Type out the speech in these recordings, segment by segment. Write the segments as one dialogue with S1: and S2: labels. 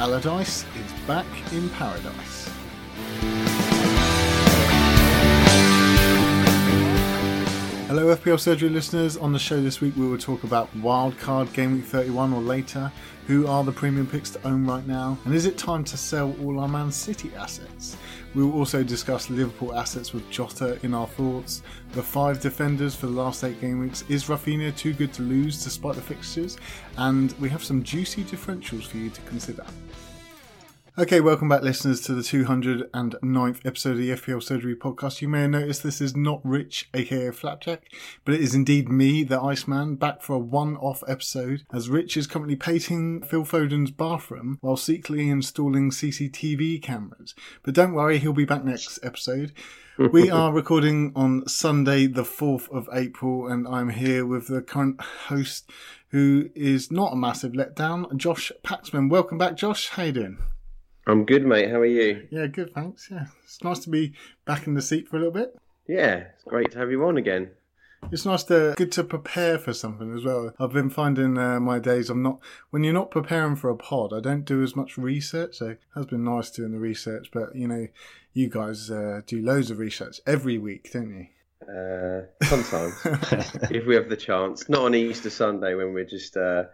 S1: Allardyce is back in paradise. Hello, FPL Surgery listeners. On the show this week, we will talk about Wildcard Game Week 31 or later. Who are the premium picks to own right now? And is it time to sell all our Man City assets? We will also discuss Liverpool assets with Jota in our thoughts. The five defenders for the last eight game weeks. Is Raphinha too good to lose despite the fixtures? And we have some juicy differentials for you to consider. Okay, welcome back, listeners, to the 209th episode of the FPL Surgery podcast. You may have noticed this is not Rich, aka Flapjack, but it is indeed me, the Iceman, back for a one off episode as Rich is currently painting Phil Foden's bathroom while secretly installing CCTV cameras. But don't worry, he'll be back next episode. we are recording on Sunday, the 4th of April, and I'm here with the current host who is not a massive letdown, Josh Paxman. Welcome back, Josh. How you doing?
S2: I'm good, mate. How are you?
S1: Yeah, good, thanks. Yeah, it's nice to be back in the seat for a little bit.
S2: Yeah, it's great to have you on again.
S1: It's nice to good to prepare for something as well. I've been finding uh, my days I'm not when you're not preparing for a pod. I don't do as much research. So it has been nice doing the research, but you know, you guys uh, do loads of research every week, don't you?
S2: Uh, sometimes, if we have the chance. Not on Easter Sunday when we're just uh,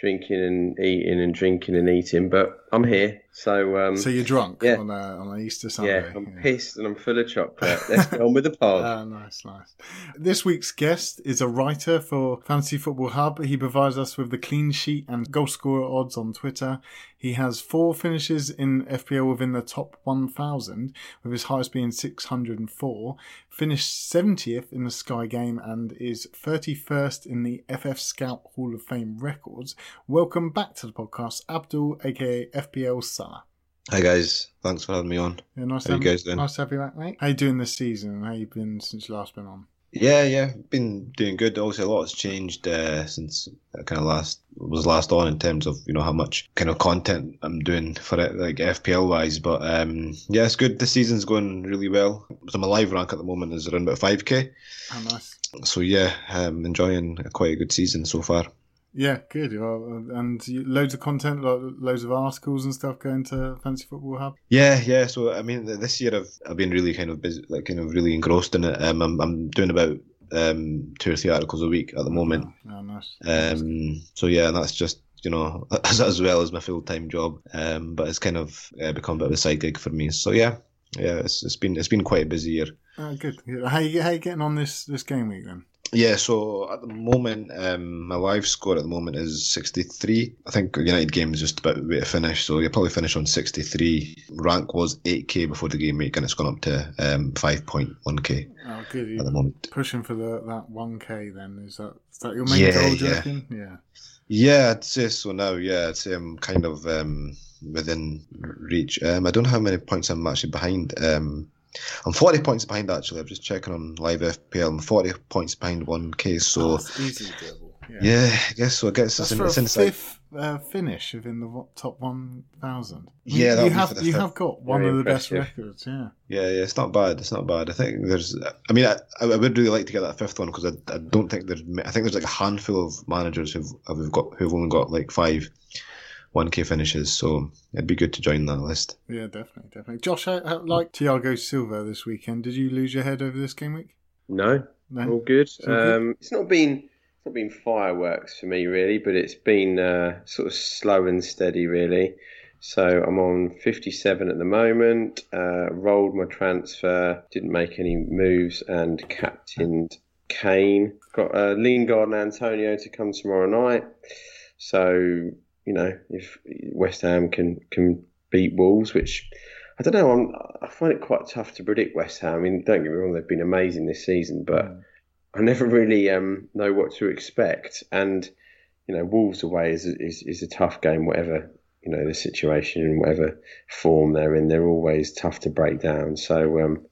S2: drinking and eating and drinking and eating, but I'm here. So, um,
S1: so you're drunk yeah. on, a, on an Easter Sunday.
S2: Yeah, I'm yeah. pissed and I'm full of chocolate. Let's get on with the pod.
S1: Ah, nice, nice. This week's guest is a writer for Fantasy Football Hub. He provides us with the clean sheet and goal scorer odds on Twitter. He has four finishes in FPL within the top 1,000, with his highest being 604. Finished 70th in the Sky game and is 31st in the FF Scout Hall of Fame records. Welcome back to the podcast, Abdul, aka FPL Salah.
S3: Hi guys, thanks for having me on.
S1: Yeah, nice how you guys doing? Nice to have you back, mate. How you doing this season? How you been since you last been on?
S3: Yeah, yeah, been doing good. Obviously, a lot has changed uh, since I kind of last was last on in terms of you know how much kind of content I'm doing for it, like FPL wise. But um, yeah, it's good. This season's going really well. So my live rank at the moment is around about five
S1: k. Oh, nice.
S3: So yeah, I'm enjoying quite a good season so far.
S1: Yeah, good. Well, and loads of content, loads of articles and stuff going to Fantasy Football Hub.
S3: Yeah, yeah. So I mean, this year I've I've been really kind of busy, like kind of really engrossed in it. Um, I'm I'm doing about um two or three articles a week at the moment.
S1: Oh, oh nice.
S3: Um, so yeah, and that's just you know as, as well as my full time job. Um, but it's kind of uh, become a bit of a side gig for me. So yeah, yeah, it's it's been it's been quite a busy year.
S1: Oh, good. How you how you getting on this this game week then?
S3: Yeah, so at the moment, um, my live score at the moment is 63. I think United game is just about the way to finish, so you'll probably finish on 63. Rank was 8k before the game week, and it's gone up to um, 5.1k
S1: oh, good.
S3: at the moment.
S1: Pushing for the that 1k then, is that, is that your main yeah, goal, yeah. Yeah.
S3: Yeah, I'd say so now. Yeah, I'd say I'm kind of um, within reach. Um, I don't know how many points I'm actually behind. Um, I'm 40 points behind actually. I'm just checking on live FPL. I'm 40 points behind 1k. So
S1: oh, easy
S3: Yeah. yeah. I guess so. I guess
S1: that's for a fifth uh, finish within the top 1,000.
S3: Yeah,
S1: you have you have got one of the best records. Yeah.
S3: Yeah, yeah. It's not bad. It's not bad. I think there's. I mean, I, I would really like to get that fifth one because I, I don't think there's. I think there's like a handful of managers who've who've got who've only got like five 1k finishes. So it'd be good to join that list.
S1: Yeah, definitely, definitely. Josh, how, how, like Thiago Silva this weekend, did you lose your head over this game week?
S2: No, no? all good. All good? Um, it's not been it's not been fireworks for me really, but it's been uh, sort of slow and steady really. So I'm on 57 at the moment. Uh, rolled my transfer, didn't make any moves, and captained Kane. Got uh, Lingard and Antonio to come tomorrow night. So you know, if West Ham can can beat Wolves, which I don't know, I'm, i find it quite tough to predict West Ham. I mean, don't get me wrong, they've been amazing this season, but mm. I never really um, know what to expect. And you know, Wolves away is, is is a tough game, whatever you know the situation and whatever form they're in. They're always tough to break down. So. Um,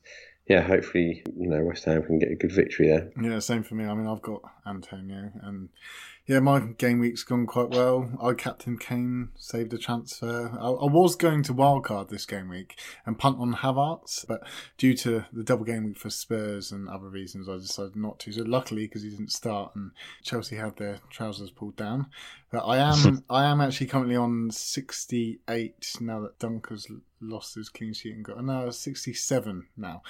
S2: yeah, hopefully, you know, West Ham can get a good victory there.
S1: Yeah, same for me. I mean, I've got Antonio, and Yeah, my game week's gone quite well. I captain Kane, saved a transfer. Uh, I, I, was going to wildcard this game week and punt on Havertz, but due to the double game week for Spurs and other reasons, I decided not to. So luckily, because he didn't start and Chelsea had their trousers pulled down. But I am I am actually currently on 68 now that Dunker's lost his clean sheet and got no 67 now.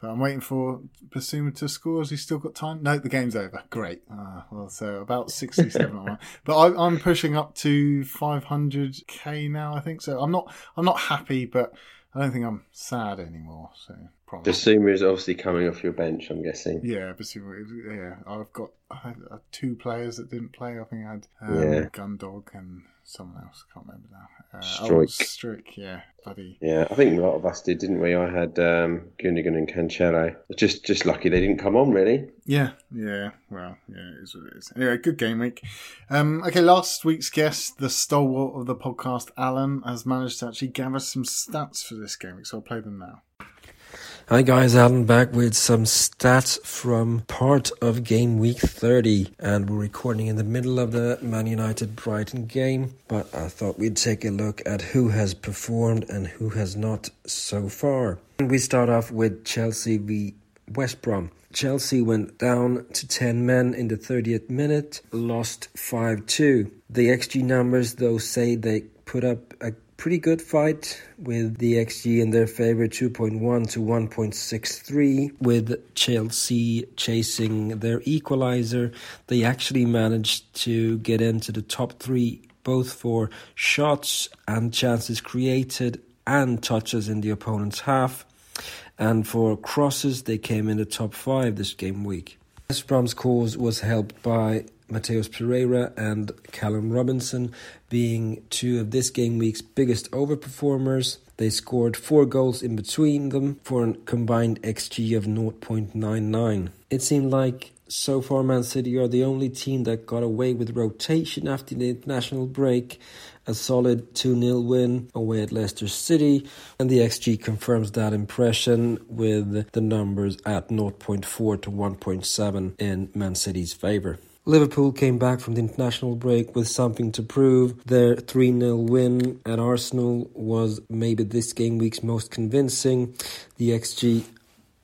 S1: But I'm waiting for Bissouma to score. Has he still got time? No, the game's over. Great. Uh, well, so about 67 But I, I'm pushing up to 500k now. I think so. I'm not. I'm not happy, but I don't think I'm sad anymore. So
S2: probably. Bissouma is obviously coming off your bench. I'm guessing.
S1: Yeah, Bissouma. Yeah, I've got I two players that didn't play. I think I had um, yeah. Gundog and someone else. I can't remember now. Uh,
S2: Struijk. Oh,
S1: Struijk, yeah, buddy.
S2: Yeah, I think a lot of us did, didn't we? I had um, Gundogan and Cancelo. Just, just lucky they didn't come on, really.
S1: Yeah, yeah. Well, yeah, it is what it is. Anyway, good game week. Um, okay, last week's guest, the stalwart of the podcast, Alan, has managed to actually gather some stats for this game week, so I'll play them now.
S4: Hi guys, Alan back with some stats from part of game week 30 and we're recording in the middle of the Man United Brighton game but I thought we'd take a look at who has performed and who has not so far. And we start off with Chelsea v West Brom. Chelsea went down to 10 men in the 30th minute, lost 5-2. The XG numbers though say they put up a pretty good fight with the XG in their favor 2.1 to 1.63 with Chelsea chasing their equalizer. They actually managed to get into the top 3 both for shots and chances created and touches in the opponent's half. And for crosses they came in the top 5 this game week. West Brom's cause was helped by Matheus Pereira and Callum Robinson being two of this game week's biggest overperformers. They scored four goals in between them for a combined XG of 0.99. It seemed like so far Man City are the only team that got away with rotation after the international break. A solid 2 0 win away at Leicester City, and the XG confirms that impression with the numbers at 0.4 to 1.7 in Man City's favour. Liverpool came back from the international break with something to prove. Their 3 0 win at Arsenal was maybe this game week's most convincing. The XG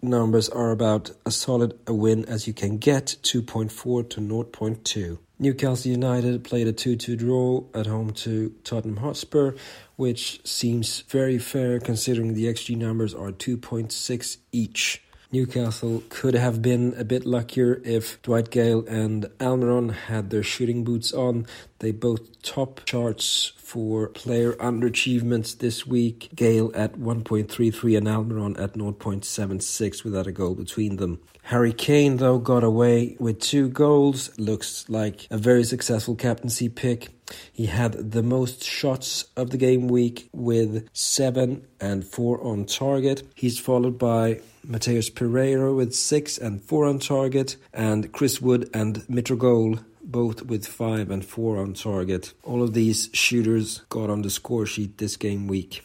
S4: numbers are about as solid a win as you can get 2.4 to 0.2. Newcastle United played a 2 2 draw at home to Tottenham Hotspur, which seems very fair considering the XG numbers are 2.6 each. Newcastle could have been a bit luckier if Dwight Gayle and Almiron had their shooting boots on. They both top charts for player underachievements this week. Gayle at 1.33 and Almiron at 0.76 without a goal between them. Harry Kane, though, got away with two goals. Looks like a very successful captaincy pick. He had the most shots of the game week with seven and four on target. He's followed by Matheus Pereira with six and four on target, and Chris Wood and Mitrović both with five and four on target. All of these shooters got on the score sheet this game week.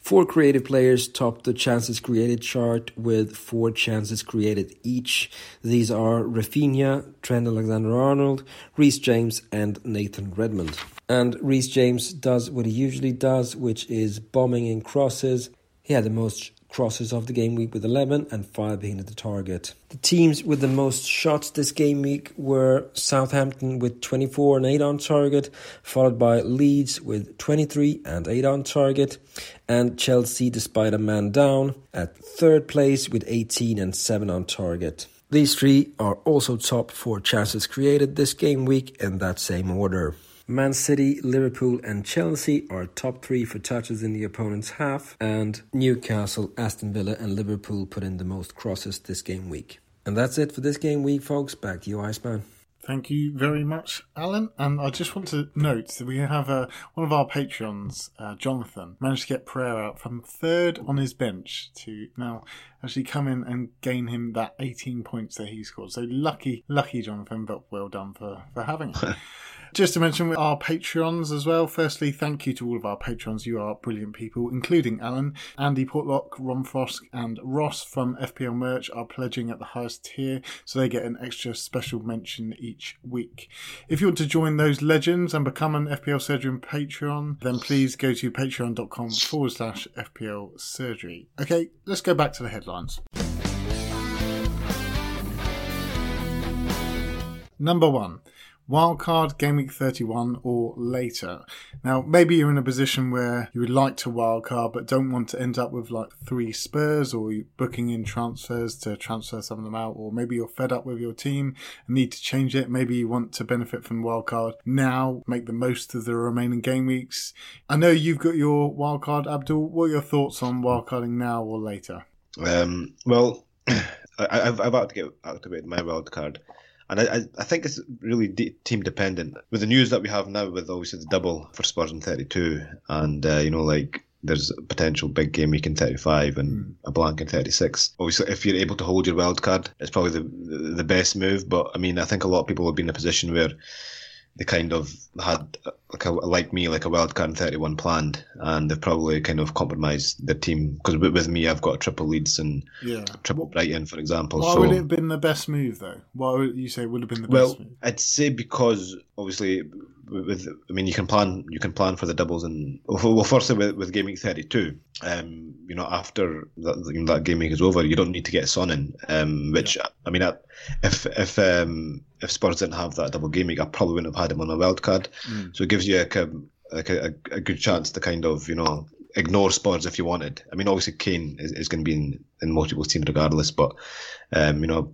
S4: Four creative players topped the chances created chart with four chances created each. These are Raphinha, Trent Alexander-Arnold, Reece James, and Nathan Redmond. And Reece James does what he usually does, which is bombing in crosses. He had the most crosses of the game week with 11 and 5 being at the target. The teams with the most shots this game week were Southampton with 24 and 8 on target, followed by Leeds with 23 and 8 on target, and Chelsea, despite a man down, at third place with 18 and 7 on target. These three are also top four chances created this game week in that same order. Man City, Liverpool, and Chelsea are top three for touches in the opponent's half, and Newcastle, Aston Villa, and Liverpool put in the most crosses this game week. And that's it for this game week, folks. Back to you, Iceman.
S1: Thank you very much, Alan. And I just want to note that we have uh, one of our patrons, uh, Jonathan, managed to get Pereira out from third on his bench to now actually come in and gain him that 18 points that he scored. So lucky, lucky Jonathan, but well done for, for having it. Just to mention our Patreons as well. Firstly, thank you to all of our Patrons. You are brilliant people, including Alan, Andy Portlock, Ron Frost, and Ross from FPL Merch are pledging at the highest tier, so they get an extra special mention each week. If you want to join those legends and become an FPL Surgery Patreon, then please go to patreon.com forward slash FPL Surgery. Okay, let's go back to the headlines. Number one, wildcard game week 31 or later. Now, maybe you're in a position where you would like to wildcard but don't want to end up with like three Spurs or booking in transfers to transfer some of them out, or maybe you're fed up with your team and need to change it. Maybe you want to benefit from wildcard now, make the most of the remaining game weeks. I know you've got your wildcard, Abdul. What are your thoughts on wildcarding now or later?
S3: Um, well, I, have I've had to get activated my wildcard and I, I think it's really de- team dependent. With the news that we have now, with obviously the double for Spurs in 32, and uh, you know, like there's a potential big game week in 35 and mm. a blank in 36. Obviously, if you're able to hold your wild card, it's probably the the best move. But I mean, I think a lot of people have been in a position where they kind of had like a, like me like a wild card 31 planned and they've probably kind of compromised their team because with me I've got triple Leeds and yeah. triple Brighton for example
S1: why so, would it have been the best move though why would you say would have been the
S3: well,
S1: best move Well,
S3: I'd say because obviously with I mean you can plan you can plan for the doubles and well firstly with, with gaming 32 um you know after that, that gaming is over you don't need to get Son in um which yeah. I mean if if um if Spurs didn't have that double gaming I probably wouldn't have had him on a wild card mm. so it gives you like a like a, a good chance to kind of you know ignore Spurs if you wanted. I mean, obviously Kane is, is going to be in, in most people's team regardless, but um, you know,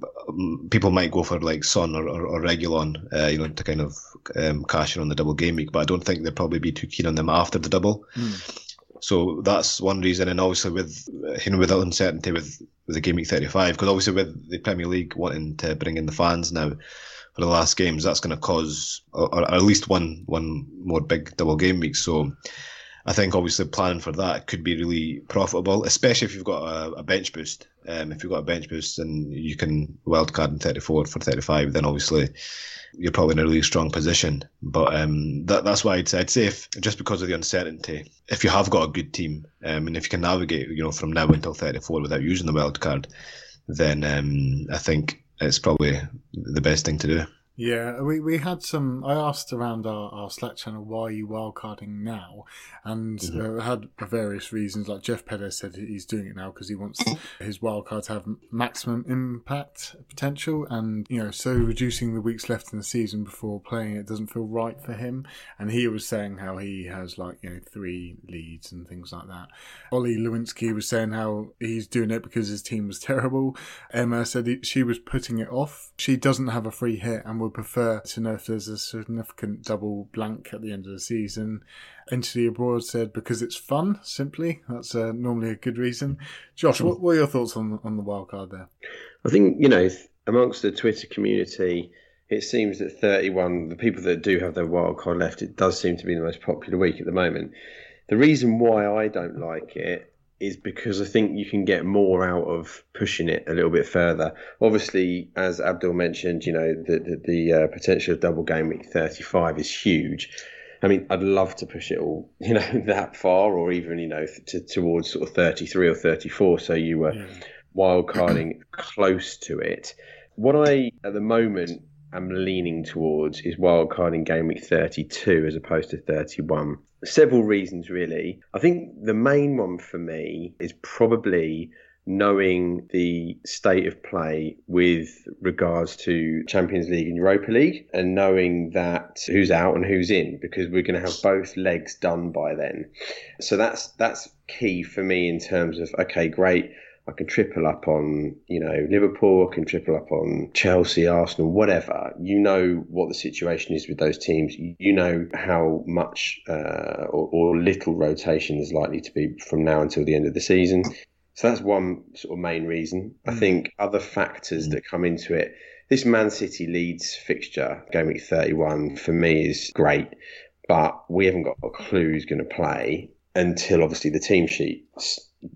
S3: people might go for like Son or, or, or Reguilon, uh, you know, to kind of um, cash in on the double game week. But I don't think they'll probably be too keen on them after the double. Mm. So that's one reason, and obviously with you know with the uncertainty with with the game week 35, because obviously with the Premier League wanting to bring in the fans now for the last games, that's going to cause or, or at least one one more big double game week. So I think obviously planning for that could be really profitable, especially if you've got a, a bench boost. Um, if you've got a bench boost and you can wildcard in 34 for 35, then obviously you're probably in a really strong position. But um, that, that's why I'd say, I'd say if, just because of the uncertainty, if you have got a good team um, and if you can navigate, you know, from now until 34 without using the wildcard, then um, I think it's probably the best thing to do.
S1: Yeah, we, we had some. I asked around our, our Slack channel why are you wildcarding now, and mm-hmm. uh, had various reasons. Like Jeff Perez said he's doing it now because he wants his wildcard to have maximum impact potential, and you know, so reducing the weeks left in the season before playing it doesn't feel right for him. And he was saying how he has like you know three Leeds and things like that. Ollie Lewinsky was saying how he's doing it because his team was terrible. Emma said he, she was putting it off. She doesn't have a free hit and would prefer to know if there's a significant double blank at the end of the season. Entity Abroad said because it's fun, simply. That's uh, normally a good reason. Josh, what, what, are your thoughts on, on the wild card there?
S2: I think, you know, amongst the Twitter community, it seems that 31, the people that do have their wild card left, it does seem to be the most popular week at the moment. The reason why I don't like it is because I think you can get more out of pushing it a little bit further. Obviously, as Abdul mentioned, you know the the, the uh, potential of double game week 35 is huge. I mean, I'd love to push it all, you know, that far, or even you know to, towards sort of 33 or 34. So you were yeah. wild carding close to it. What I at the moment am leaning towards is wildcard in game week 32 as opposed to 31 several reasons, really. I think the main one for me is probably knowing the state of play with regards to Champions League and Europa League and knowing that who's out and who's in because we're going to have both legs done by then. So that's that's key for me in terms of okay, great. I can triple up on, you know, Liverpool, I can triple up on Chelsea, Arsenal, whatever. You know what the situation is with those teams. You know how much uh, or, or little rotation is likely to be from now until the end of the season. So that's one sort of main reason. I mm. think other factors that come into it. This Man City Leeds fixture, game week 31, for me is great, but we haven't got a clue who's going to play until obviously the team sheet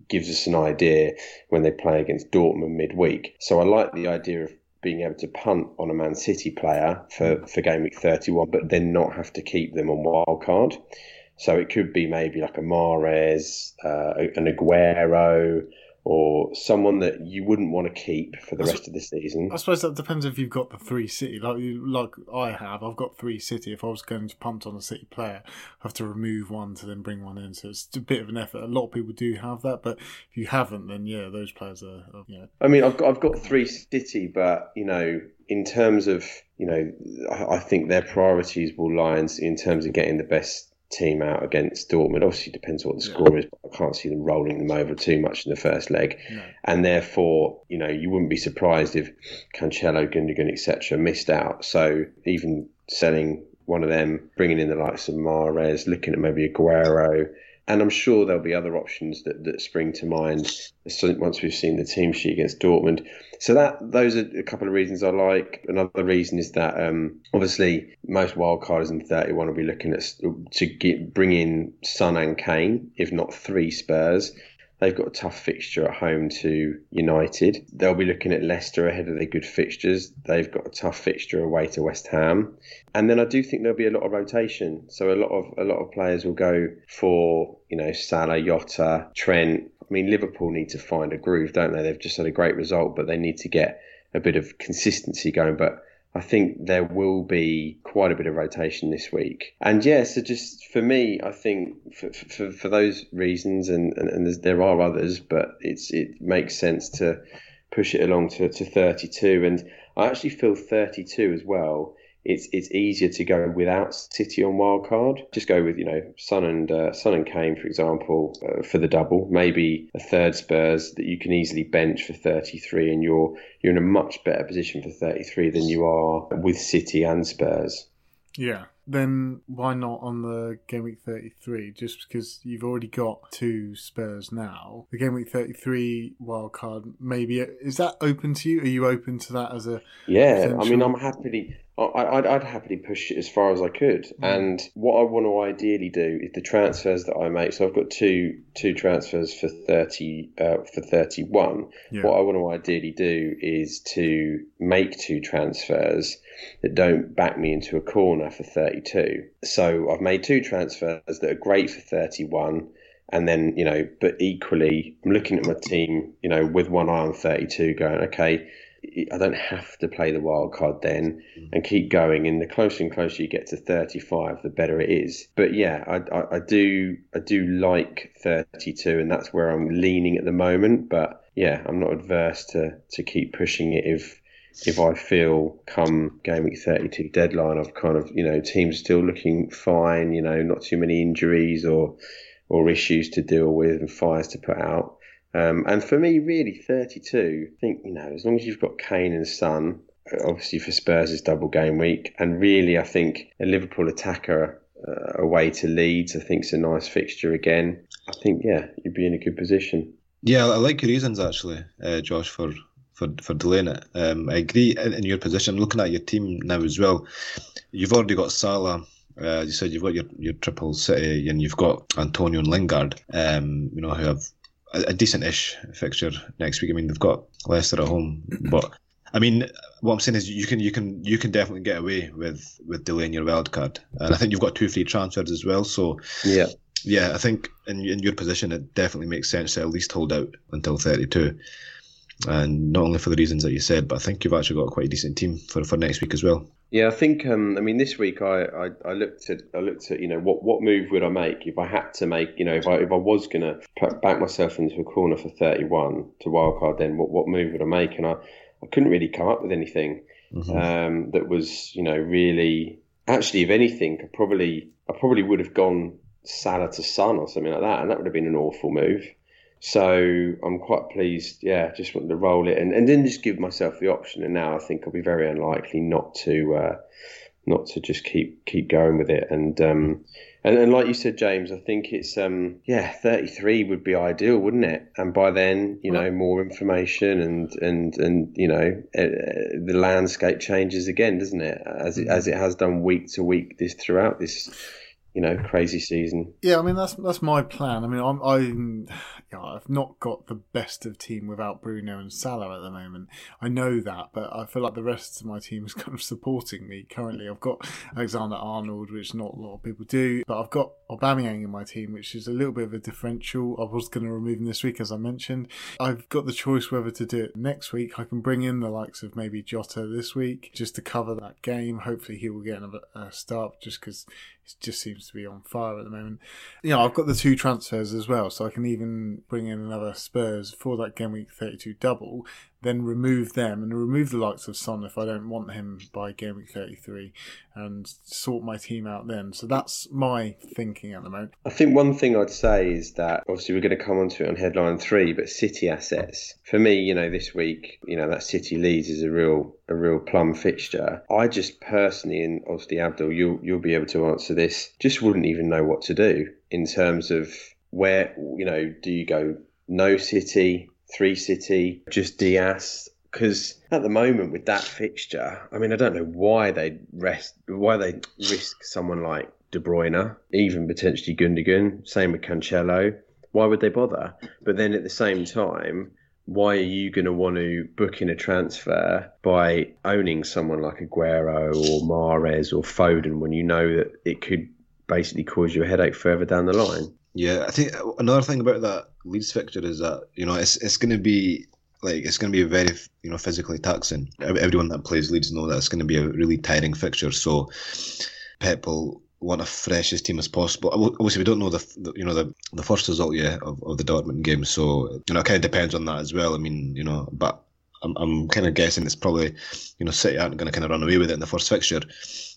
S2: gives us an idea when they play against Dortmund midweek. So I like the idea of being able to punt on a Man City player for, for game week 31, but then not have to keep them on wild card. So it could be maybe like a Mahrez, uh, an Aguero, or someone that you wouldn't want to keep for the rest of the season.
S1: I suppose that depends if you've got the three City, like you, like I have. I've got three City. If I was going to punt on a City player, I have to remove one to then bring one in. So it's a bit of an effort. A lot of people do have that, but if you haven't, then yeah, those players are. are.
S2: I mean, I've got I've got three City, but you know, in terms of you know, I, I think their priorities will lie in, in terms of getting the best team out against Dortmund. Obviously, depends what the score is, but I can't see them rolling them over too much in the first leg. No. And therefore, you know, you wouldn't be surprised if Cancelo, Gundogan, etc., missed out. So even selling one of them, bringing in the likes of Mahrez, looking at maybe Aguero, and I'm sure there'll be other options that, that spring to mind once we've seen the team sheet against Dortmund. So that those are a couple of reasons I like. Another reason is that um, obviously most wildcards in 31 will be looking at to get, bring in Son and Kane, if not three Spurs. They've got a tough fixture at home to United. They'll be looking at Leicester ahead of their good fixtures. They've got a tough fixture away to West Ham. And then I do think there'll be a lot of rotation. So a lot of a lot of players will go for, you know, Salah, Jota, Trent. I mean, Liverpool need to find a groove, don't they? They've just had a great result, but they need to get a bit of consistency going. But I think there will be quite a bit of rotation this week. And yeah, so just for me, I think for, for, for those reasons, and, and, and there are others, but it's it makes sense to push it along to, to 32. And I actually feel 32 as well it's it's easier to go without City on wildcard. Just go with you know Son and uh, Son and Kane for example uh, for the double. Maybe a third Spurs that you can easily bench for 33, and you're you're in a much better position for 33 than you are with City and Spurs.
S1: Yeah, then why not on the game week 33? Just because you've already got two Spurs now. The game week 33 wild card, maybe is that open to you? Are you open to that as a?
S2: Yeah, potential... I mean, I'm happily. I'd, I'd happily push it as far as I could. Mm. And what I want to ideally do is the transfers that I make. So I've got two two transfers for thirty uh, for thirty one. Yeah. What I want to ideally do is to make two transfers that don't back me into a corner for thirty two. So I've made two transfers that are great for thirty one and then you know but equally i'm looking at my team you know with one eye on 32 going okay I don't have to play the wild card then mm. and keep going. And the closer and closer you get to 35, the better it is. But yeah, I, I, I do I do like 32, and that's where I'm leaning at the moment. But yeah, I'm not adverse to to keep pushing it if if I feel come game week 32 deadline, I've kind of you know teams still looking fine. You know, not too many injuries or or issues to deal with and fires to put out. Um, and for me, really, 32, I think, you know, as long as you've got Kane and Son, obviously for Spurs is double game week. And really, I think a Liverpool attacker uh, away to Leeds, I think, is a nice fixture again. I think, yeah, you'd be in a good position.
S3: Yeah, I like your reasons, actually, uh, Josh, for, for, for delaying it. Um, I agree in, in your position. looking at your team now as well. You've already got Salah. Uh, you said you've got your, your triple city and you've got Antonio and Lingard, um, you know, who have a, a decent-ish fixture next week. I mean, they've got Leicester at home, but I mean, what I'm saying is you can you can you can definitely get away with with delaying your wild card, and I think you've got two free transfers as well. So
S2: yeah,
S3: yeah, I think in in your position it definitely makes sense to at least hold out until 32, and not only for the reasons that you said, but I think you've actually got quite a decent team for for next week as well.
S2: Yeah, I think. Um, I mean, this week I, I, I, looked at I looked at you know what, what move would I make if I had to make you know if I if I was gonna back myself into a corner for thirty one to wildcard then what what move would I make and I, I couldn't really come up with anything mm-hmm. um, that was you know really actually if anything I probably I probably would have gone Salah to Son or something like that and that would have been an awful move. So I'm quite pleased. Yeah, just wanted to roll it and, and then just give myself the option. And now I think I'll be very unlikely not to uh, not to just keep keep going with it. And um, and, and like you said, James, I think it's um, yeah, 33 would be ideal, wouldn't it? And by then, you know, more information and and and you know, uh, the landscape changes again, doesn't it? As it as it has done week to week this throughout this you know, crazy season.
S1: Yeah, I mean that's that's my plan. I mean, I'm I'm yeah, I've not got the best of team without Bruno and Salah at the moment. I know that, but I feel like the rest of my team is kind of supporting me currently. I've got Alexander Arnold, which not a lot of people do, but I've got Aubameyang in my team, which is a little bit of a differential. I was going to remove him this week, as I mentioned. I've got the choice whether to do it next week. I can bring in the likes of maybe Jota this week just to cover that game. Hopefully, he will get a uh, start just because just seems to be on fire at the moment. You know, I've got the two transfers as well, so I can even bring in another Spurs for that game week 32 double then remove them and remove the likes of Son if I don't want him by game week 33 and sort my team out then. So that's my thinking at the moment.
S2: I think one thing I'd say is that obviously we're going to come onto it on headline three, but City assets. For me, you know, this week, you know, that City Leeds is a real a real plum fixture. I just personally, and obviously Abdul, you'll you'll be able to answer this, just wouldn't even know what to do in terms of where, you know, do you go no City, three City, just Dias. Because at the moment with that fixture, I mean, I don't know why they rest, why they risk someone like De Bruyne, even potentially Gundogan. Same with Cancelo. Why would they bother? But then at the same time, why are you going to want to book in a transfer by owning someone like Aguero or Mahrez or Foden when you know that it could basically cause you a headache further down the line?
S3: Yeah, I think another thing about that Leeds fixture is that you know it's it's going to be like it's going to be very you know physically taxing. Everyone that plays Leeds know that it's going to be a really tiring fixture. So Pep will want a freshest team as possible. Obviously, we don't know the, the you know the the first result yet of, of the Dortmund game, so you know it kind of depends on that as well. I mean, you know, but I'm I'm kind of guessing it's probably you know City aren't going to kind of run away with it in the first fixture,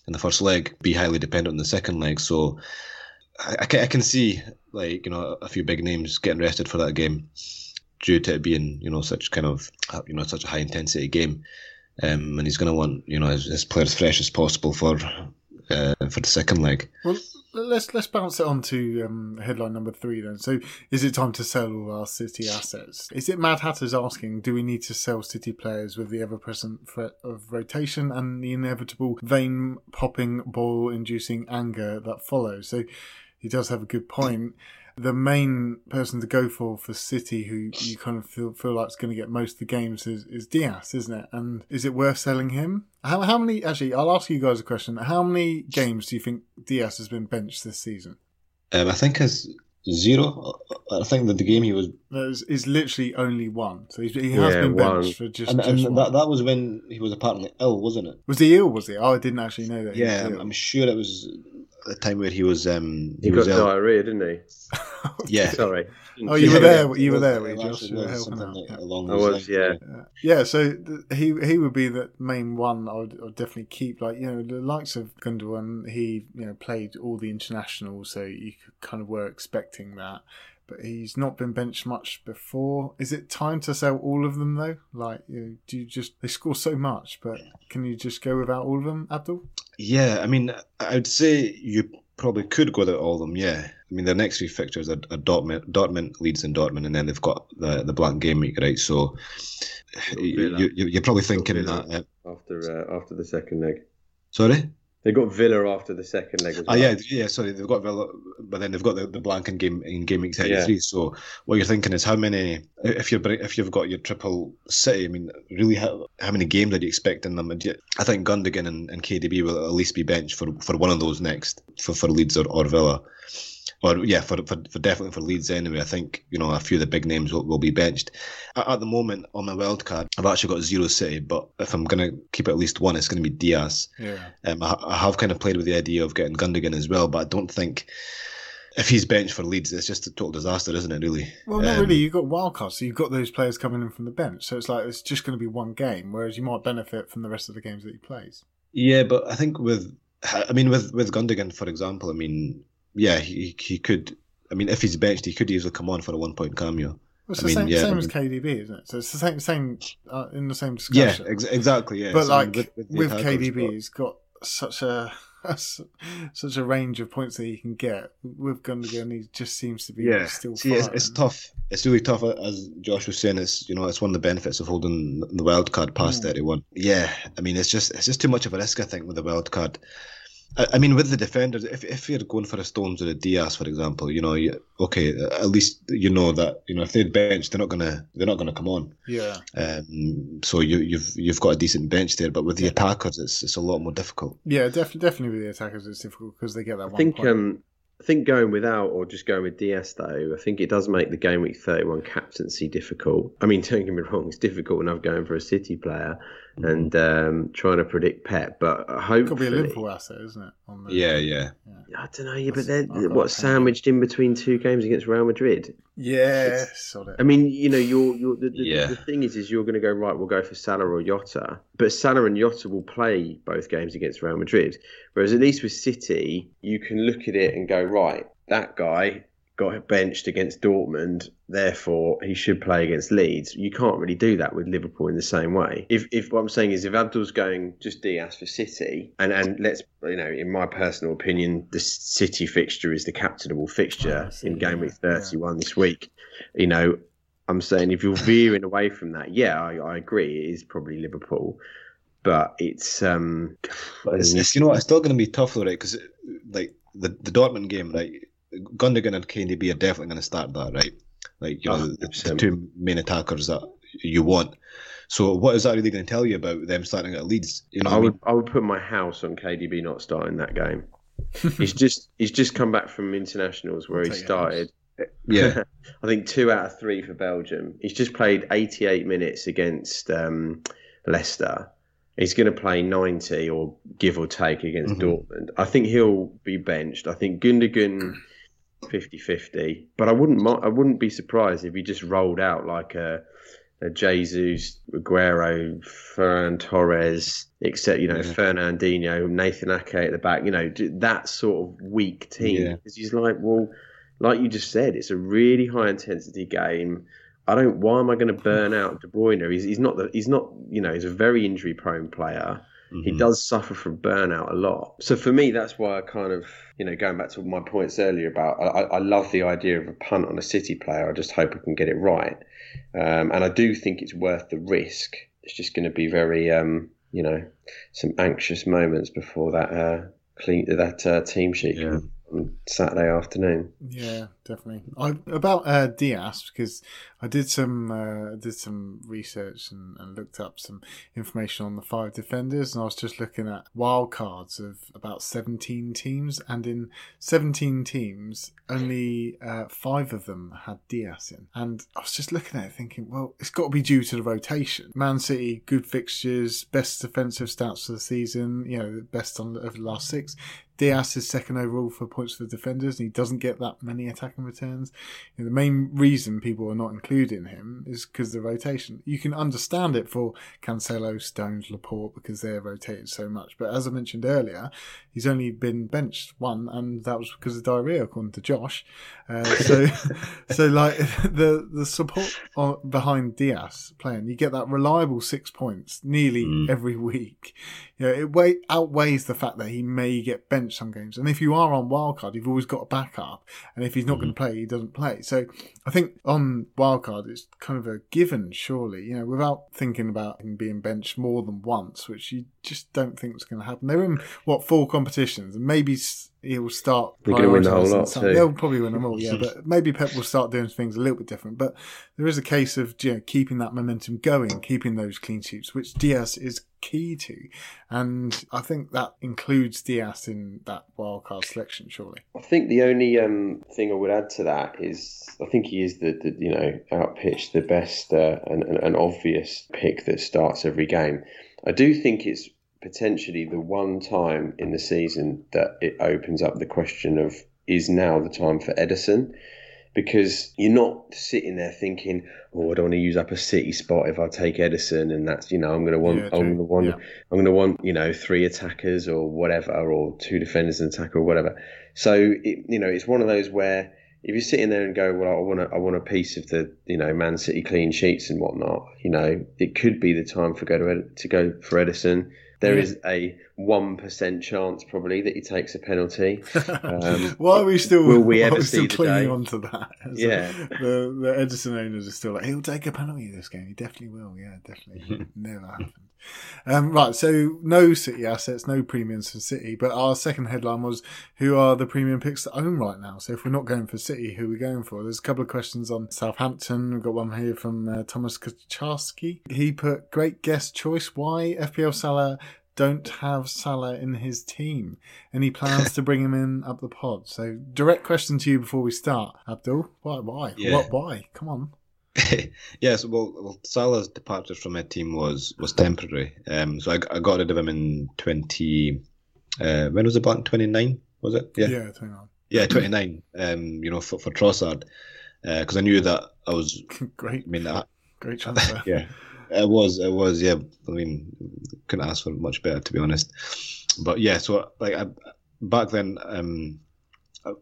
S3: in the first leg, be highly dependent on the second leg. So I, I, can, I can see like you know a few big names getting rested for that game due to it being you know such kind of you know such a high intensity game, um, and he's going to want you know his, his players fresh as possible for uh, for the second leg.
S1: Well, let's let's bounce it on to um, headline number three then. So, is it time to sell all our City assets? Is it Mad Hatter's asking, do we need to sell City players with the ever-present threat of rotation and the inevitable vein-popping, ball-inducing anger that follows? So, he does have a good point. The main person to go for for City, who you kind of feel feel like is going to get most of the games, is, is Dias, isn't it? And is it worth selling him? How how many? Actually, I'll ask you guys a question. How many games do you think Dias has been benched this season?
S3: Um, I think his zero. I think that the game he was
S1: is literally only one. So he has yeah, been benched one. for just.
S3: And,
S1: just
S3: and that that was when he was apparently ill, wasn't it?
S1: Was he ill? Was he? Oh, I didn't actually know that.
S3: Yeah, I'm sure it was the time where he was um
S2: he, he
S3: was
S2: got Ill. diarrhea, didn't he?
S3: yeah.
S2: Sorry.
S1: Oh, you were there. You were there, were Josh?
S2: Like I was, yeah.
S1: yeah. So he he would be the main one. I would, I would, definitely keep. Like you know, the likes of Gundogan. He you know played all the internationals, so you kind of were expecting that but he's not been benched much before. Is it time to sell all of them though? Like, you know, do you just they score so much, but can you just go without all of them, Abdul?
S3: Yeah, I mean, I'd say you probably could go without all of them. Yeah, I mean, their next three fixtures are, are Dortmund, Dortmund, Leeds, and Dortmund, and then they've got the the blank game week, right? So you, you, are probably thinking that
S2: uh, after uh, after the second leg.
S3: Sorry.
S2: They got Villa after the second leg. As
S3: well. Oh yeah, yeah. Sorry, they've got Villa, but then they've got the, the blank in game in game week thirty three. Yeah. So what you're thinking is how many if you're if you've got your triple City. I mean, really, how, how many games are you expecting them? I think Gundogan and, and KDB will at least be benched for, for one of those next for, for Leeds or, or Villa or yeah, for, for, for definitely for Leeds anyway. I think you know a few of the big names will, will be benched. At, at, the moment on my wild card, I've actually got zero City, but if I'm gonna keep at least one, it's gonna be Dias.
S1: Yeah.
S3: Um, I, I have kind of played with the idea of getting Gundogan as well, but I don't think if he's benched for Leeds, it's just a total disaster, isn't it? Really?
S1: Well, not um, really. You've got wildcards, so you've got those players coming in from the bench. So it's like it's just going to be one game, whereas you might benefit from the rest of the games that he plays.
S3: Yeah, but I think with, I mean, with with Gundogan, for example, I mean, yeah, he he could I mean, if he's benched, he could easily come on for a one point cameo. Well,
S1: it's
S3: I
S1: the
S3: mean,
S1: same,
S3: yeah,
S1: same
S3: I mean,
S1: as KDB, isn't it? So it's the same, same uh, in the same discussion.
S3: Yeah, ex- exactly. Yeah,
S1: but so, like with, with, with KDB, he's got such a such a range of points that he can get. With Gundogan, he just seems to be yeah. still.
S3: See, it's, it's, tough. It's really tough. As Josh was saying, it's you know it's one of the benefits of holding the wild card past mm. thirty one. Yeah, I mean it's just it's just too much of a risk. I think with the wild card I mean, with the defenders, if, if you're going for a Stones or a Dias, for example, you know, you, okay, at least you know that you know if they're benched, they're not gonna they're not gonna come on.
S1: Yeah.
S3: Um. So you, you've you've got a decent bench there, but with the attackers, it's it's a lot more difficult.
S1: Yeah, definitely, definitely with the attackers, it's difficult because they get that.
S2: I think point. um I think going without or just going with Dias though, I think it does make the game week 31 captaincy difficult. I mean, don't get me wrong, it's difficult enough going for a City player. And um, trying to predict Pep, but hopefully
S1: could be a Liverpool asset, isn't it?
S3: The, yeah, yeah,
S2: yeah, I don't know, yeah, but they're what sandwiched in between two games against Real Madrid.
S1: Yeah,
S2: I mean, you know, you're, you're the, the, yeah. the thing is, is you're going to go right. We'll go for Salah or Jota, but Salah and Jota will play both games against Real Madrid. Whereas at least with City, you can look at it and go right. That guy got benched against Dortmund, therefore he should play against Leeds. You can't really do that with Liverpool in the same way. If, if what I'm saying is if Abdul's going just Dias for City, and, and let's you know, in my personal opinion, the City fixture is the captainable fixture oh, in game week 31 yeah. this week. You know, I'm saying if you're veering away from that, yeah, I, I agree, it is probably Liverpool. But it's um,
S3: it's, it's you know what, it's still going to be tough though, right? Because like the the Dortmund game, right? Gundogan and KDB are definitely going to start that, right? Like you know, the, the, two main attackers that you want. So what is that really going to tell you about them starting at Leeds? You know,
S2: I would I, mean? I would put my house on KDB not starting that game. he's just he's just come back from internationals where he started.
S3: Yeah,
S2: I think two out of three for Belgium. He's just played 88 minutes against um, Leicester. He's going to play 90 or give or take against mm-hmm. Dortmund. I think he'll be benched. I think Gundogan 50-50. But I wouldn't I wouldn't be surprised if he just rolled out like a, a Jesus, Aguero, Ferran Torres, except you know yeah. Fernandinho, Nathan Ake at the back. You know that sort of weak team. Yeah. Because he's like, well, like you just said, it's a really high intensity game. I don't. Why am I going to burn out De Bruyne? He's, he's not the. He's not. You know, he's a very injury prone player. Mm-hmm. He does suffer from burnout a lot. So for me, that's why I kind of, you know, going back to my points earlier about, I, I love the idea of a punt on a City player. I just hope I can get it right, um, and I do think it's worth the risk. It's just going to be very, um, you know, some anxious moments before that uh, clean that uh, team sheet yeah. on Saturday afternoon.
S1: Yeah, definitely. I, about uh, Dias because I did some uh, did some research and, and, looked up some information on the five defenders, and I was just looking at wildcards of about seventeen teams, and in seventeen teams, only uh, five of them had Dias in, and I was just looking at it thinking, well, it's got to be due to the rotation. Man City, good fixtures, best defensive stats for the season, you know, best on over the last six. Dias is second overall for points for the defenders, and he doesn't get that many attacking returns. You know, the main reason people are not including him is because the rotation. You can understand it for Cancelo, Stones, Laporte because they're rotated so much. But as I mentioned earlier, he's only been benched one, and that was because of diarrhea, according to Josh. Uh, so, so like the the support behind Dias playing, you get that reliable six points nearly mm. every week. You know, it way, outweighs the fact that he may get benched some games. And if you are on wildcard, you've always got a backup. And if he's not. Going to mm. play, he doesn't play. So I think on wildcard, it's kind of a given, surely. You know, without thinking about him being benched more than once, which you just don't think is going to happen. They're in what four competitions, and maybe he'll start.
S2: We're going to win the whole lot too.
S1: They'll probably win them all, yeah. but maybe Pep will start doing things a little bit different. But there is a case of you know, keeping that momentum going, keeping those clean sheets, which Dias is key to, and I think that includes Dias in that wildcard selection. Surely,
S2: I think the only um, thing I would add to that is I think he is the, the you know outpitched the best uh, and, and, and obvious pick that starts every game. I do think it's potentially the one time in the season that it opens up the question of is now the time for Ederson? Because you're not sitting there thinking, "Oh, I don't want to use up a City spot if I take Ederson," and that's you know I'm going to want yeah, I'm going to want yeah. I'm going to want you know three attackers or whatever, or two defenders and attacker or whatever. So it, you know it's one of those where if you're sitting there and go, well, I want I want a piece of the, you know, Man City clean sheets and whatnot. You know, it could be the time for go to to go for Ederson There is a one percent chance probably that he takes a penalty.
S1: Um, why are we still?
S2: Will we ever
S1: we still clinging on to that? It's
S2: Yeah.
S1: like the the Ederson owners are still like he'll take a penalty this game. He definitely will. Yeah, definitely. Never happened. Um, right, so no City assets, no premiums for City. But our second headline was who are the premium picks to own right now? So if we're not going for City, who are we going for? There's a couple of questions on Southampton. We've got one here from uh, Thomas Kaczarski. He put great guest choice. Why FPL Salah don't have Salah in his team? Any plans to bring him in up the pod? So direct question to you before we start, Abdul. Why? Why?
S3: Yeah.
S1: What? Why? Come on.
S3: yes, well, well, Salah's departure from my team was was temporary. Um, so I, I got rid of him in twenty. Uh, when was it back? Twenty nine was it? Yeah,
S1: Yeah, 29.
S3: yeah, twenty nine. Um, you know, for for Trossard, because I knew that I was.
S1: great,
S3: I mean, I,
S1: great transfer.
S3: yeah, it was, it was, yeah. I mean, couldn't ask for much better to be honest. But yeah, so like I, back then, um,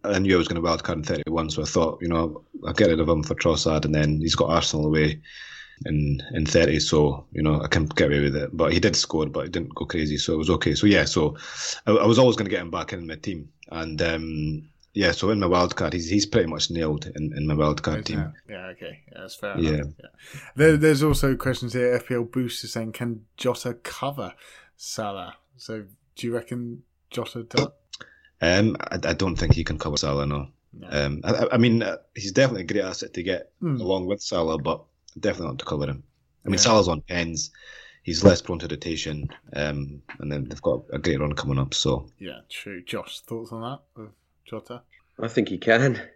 S3: I- knew I was going to wildcard in 31, so I thought, you know, I'll get rid of him for Trossard, and then he's got Arsenal away in in 30, so you know I can get away with it. But he did score, but he didn't go crazy, so it was okay. So yeah, so I, I was always going to get him back in my team, and um, yeah, so in my wildcard, he's he's pretty much nailed in, in my wildcard team.
S1: Yeah, okay. Yeah, that's fair
S3: Yeah.
S1: Yeah. There, there's also questions here. FPL Boost is saying, can Jota cover Salah? So do you reckon Jota does?
S3: Um, I, I don't think he can cover Salah, no.
S1: No.
S3: Um, I, I- mean, uh, he's definitely a great asset to get
S1: Hmm.
S3: along with Salah, but definitely not to cover him. I mean,
S1: Yeah.
S3: Salah's on pens. He's less prone to rotation, um, and then they've got a great run coming up. So
S1: Yeah, true. Josh, thoughts on that Jota?
S2: I think he can.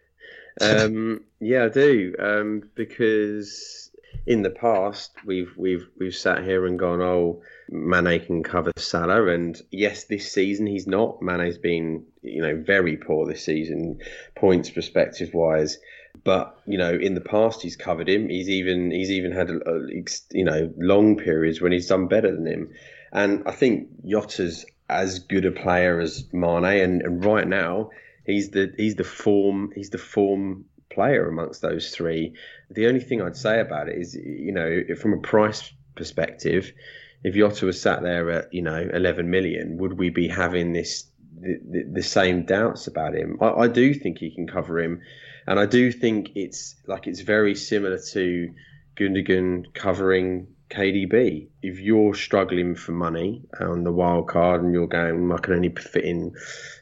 S2: Um, yeah, I do. Um, because in the past we've we've we've sat here and gone, oh, Mane can cover Salah, and yes, this season he's not. Mane's been you know very poor this season, points perspective wise. But you know, in the past he's covered him. He's even he's even had a, a, you know long periods when he's done better than him. And I think Jota's as good a player as Mane, and, and right now he's the he's the form he's the form player amongst those three. The only thing I'd say about it is, you know, from a price perspective, if Jota was sat there at you know 11 million, would we be having this the, the, the same doubts about him? I, I do think he can cover him, and I do think it's like it's very similar to Gundogan covering KDB. If you're struggling for money on the wild card and you're going, I can only fit in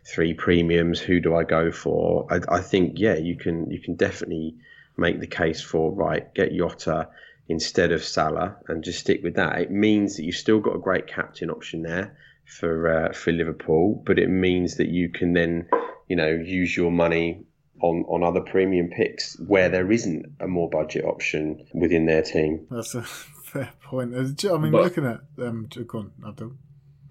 S2: three premiums. Who do I go for? I, I think yeah, you can you can definitely make the case for right. Get Jota instead of Salah and just stick with that. It means that you've still got a great captain option there for uh, for Liverpool, but it means that you can then you know use your money on on other premium picks where there isn't a more budget option within their team.
S1: That's a fair point. Uh, I mean,
S3: But-
S1: looking at um, go on, Abdul.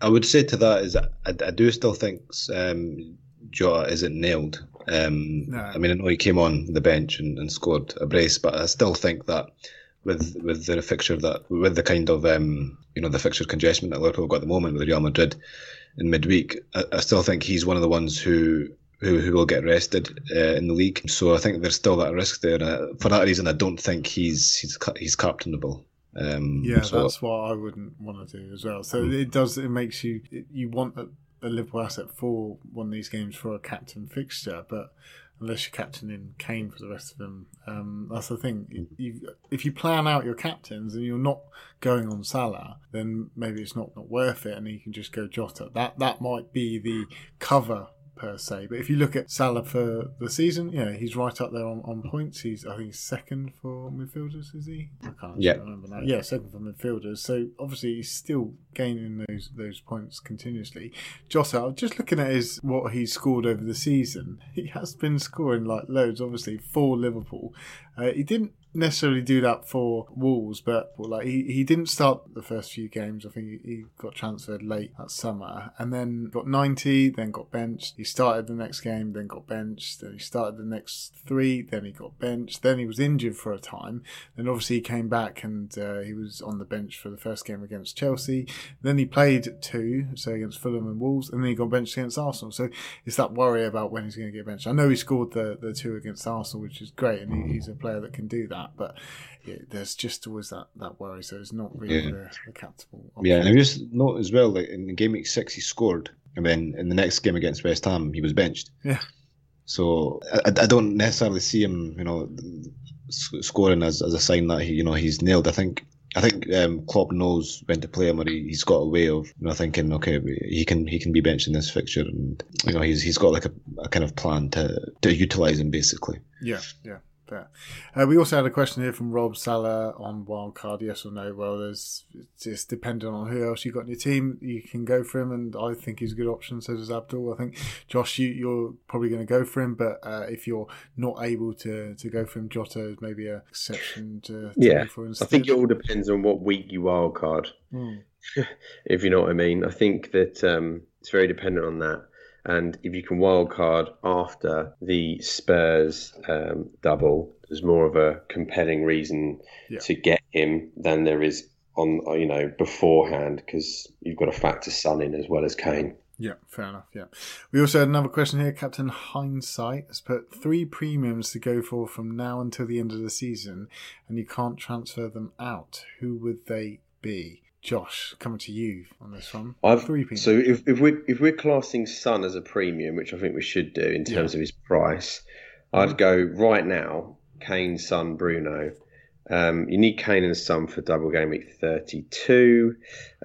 S3: I would say to that is I, I do still think um, Jota isn't nailed. Um,
S1: No.
S3: I mean, I know he came on the bench and, and scored a brace, but I still think that with with the fixture that with the kind of um, you know the fixture congestion that Liverpool have got at the moment with Real Madrid in midweek, I, I still think he's one of the ones who. Who, who will get rested uh, in the league? So I think there's still that risk there. Uh, for that reason, I don't think he's he's he's captainable. Um,
S1: Yeah,
S3: so-
S1: that's what I wouldn't want to do as well. So it does. It makes you you want a, a Liverpool asset for one of these games for a captain fixture, but unless you're captaining Kane for the rest of them, um, that's the thing. You, if you plan out your captains and you're not going on Salah, then maybe it's not, not worth it, and you can just go Jota. That that might be the cover per se. But if you look at Salah for the season, yeah, he's right up there on, on points. He's I think he's second for midfielders, is he? I can't
S3: Yeah.
S1: remember now. Yeah, second for midfielders. So obviously he's still gaining those those points continuously. Jota, just looking at his what he's scored over the season. He has been scoring like loads, obviously for Liverpool. Uh, he didn't necessarily do that for Wolves, but like he, he didn't start the first few games. I think he, he got transferred late that summer, and then got ninety, then got benched. He started the next game, then got benched. Then he started the next three, then he got benched. Then he was injured for a time. Then obviously he came back and uh, he was on the bench for the first game against Chelsea. Then he played two, so against Fulham and Wolves, and then he got benched against Arsenal. So it's that worry about when he's going to get benched. I know he scored the, the two against Arsenal, which is great, and he, he's a player that can do that. That. But yeah, there's just always that, that worry. So it's not really yeah. the, the captable.
S3: Option. Yeah, and I just note as well, like in game week six, he scored, and then in the next game against West Ham, he was benched.
S1: Yeah.
S3: So I, I don't necessarily see him, you know, scoring as, as a sign that he, you know, he's nailed. I think I think um, Klopp knows when to play him, or he, has got a way of you know thinking, okay, he can he can be benched in this fixture, and you know he's he's got like a, a kind of plan to to utilize him basically.
S1: Yeah, yeah. Fair. Uh, we also had a question here from Rob Salah on wildcard, yes or no. Well, there's it's just depending on who else you got in your team, you can go for him, and I think he's a good option. So does Abdul. I think Josh, you, are probably going to go for him, but uh, if you're not able to, to go for him, Jota is maybe a exception to, to
S2: yeah. I think it all depends on what week you wildcard. Mm. if you know what I mean. I think that um, it's very dependent on that. And if you can wildcard after the Spurs um, double, there's more of a compelling reason yeah. to get him than there is on you know beforehand because you've got to factor Son in as well as Kane.
S1: Yeah, fair enough. Yeah. We also had another question here. Captain Hindsight has put three premiums to go for from now until the end of the season, and you can't transfer them out. Who would they be? Josh, coming to you on this one.
S2: I've, Three people. So if, if we're if we're classing Son as a premium, which I think we should do in terms yeah. of his price, I'd mm-hmm. go right now. Kane, Son, Bruno. Um, you need Kane and Son for double game week 32.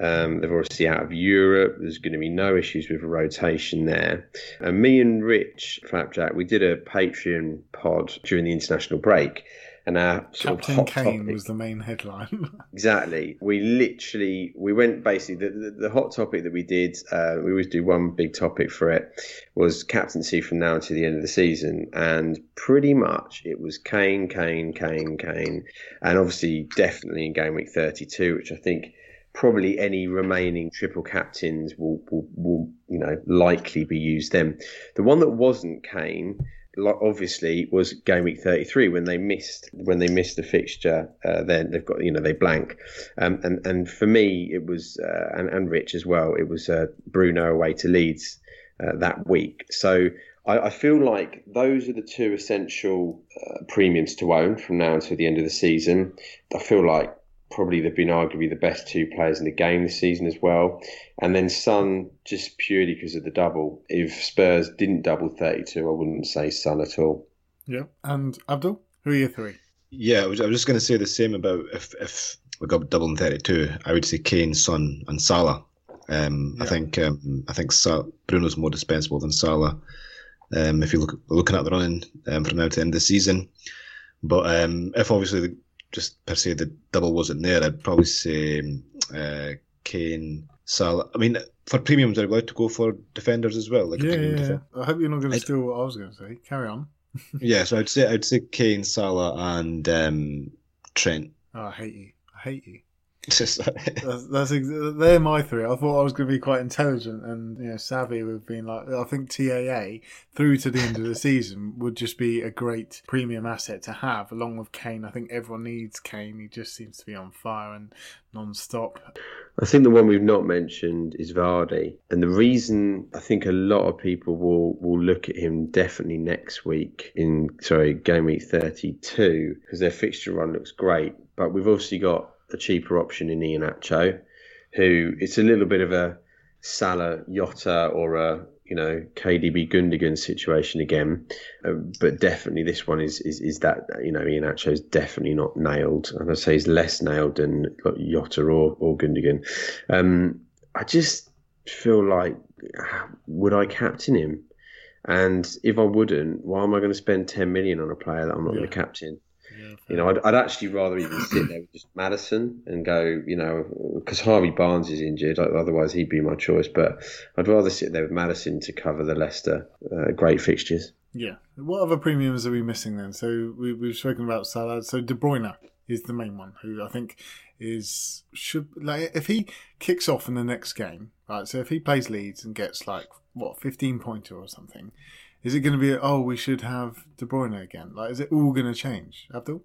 S2: Um, they're obviously out of Europe. There's going to be no issues with rotation there. And me and Rich Flapjack, we did a Patreon pod during the international break and our
S1: Captain Kane topic. was the main headline.
S2: exactly. We literally we went basically the, the, the hot topic that we did. Uh, we always do one big topic for it was captaincy from now to the end of the season, and pretty much it was Kane, Kane, Kane, Kane, and obviously definitely in game week thirty two, which I think probably any remaining triple captains will, will, will you know likely be used then. The one that wasn't Kane obviously was game week 33 when they missed when they missed the fixture uh, then they've got you know they blank. Um, and and for me it was uh, and, and rich as well it was uh, bruno away to leeds uh, that week. So I, I, feel like those are the two essential uh, premiums to own from now until the end of the season. I feel like probably they've been arguably the best two players in the game this season as well. And then Son, just purely because of the double. If Spurs didn't double 32, I wouldn't say Son at all.
S1: Yeah. And Abdul, who are your three?
S3: Yeah, I was, I was just going to say the same about if, if we got double in 32, I would say Kane, Son, and Salah. Um, yeah. I think um, I think Bruno's more dispensable than Salah. Um, if you look looking at the running um, from now to the end of the season, but um, if obviously the just per se the double wasn't there, I'd probably say uh, Kane, Salah. I mean, for premiums, are allowed to go for defenders as well.
S1: Like yeah, yeah, yeah. I hope you're not going to steal what I was going to say. Carry on.
S3: yeah, so I'd say I'd say Kane, Salah, and um, Trent.
S1: Oh, I hate you. I hate you. that's, that's ex- they're my three. I thought I was going to be quite intelligent and you know savvy with being like. I think TAA through to the end of the season would just be a great premium asset to have, along with Kane. I think everyone needs Kane. He just seems to be on fire and non-stop.
S2: I think the one we've not mentioned is Vardy, and the reason I think a lot of people will will look at him definitely next week in sorry game week thirty two because their fixture run looks great, but we've obviously got a cheaper option in Iheanacho, who it's a little bit of a Salah Jota or a you know KDB Gundogan situation again, uh, but definitely this one is is is that you know Iheanacho is definitely not nailed, and I say he's less nailed than Jota or or Gundogan. Um, I just feel like would I captain him? And if I wouldn't, why am I going to spend 10 million on a player that I'm not yeah. going to captain? You know, I'd, I'd, actually rather even sit there with just Madison and go, you know, because Harvey Barnes is injured. Otherwise, he'd be my choice. But I'd rather sit there with Madison to cover the Leicester uh, great fixtures.
S1: Yeah. What other premiums are we missing then? So we, we've spoken about Salah. So De Bruyne is the main one, who I think is should like if he kicks off in the next game, right? So if he plays Leeds and gets like what fifteen pointer or something, is it going to be oh we should have De Bruyne again? Like is it all going to change, Abdul?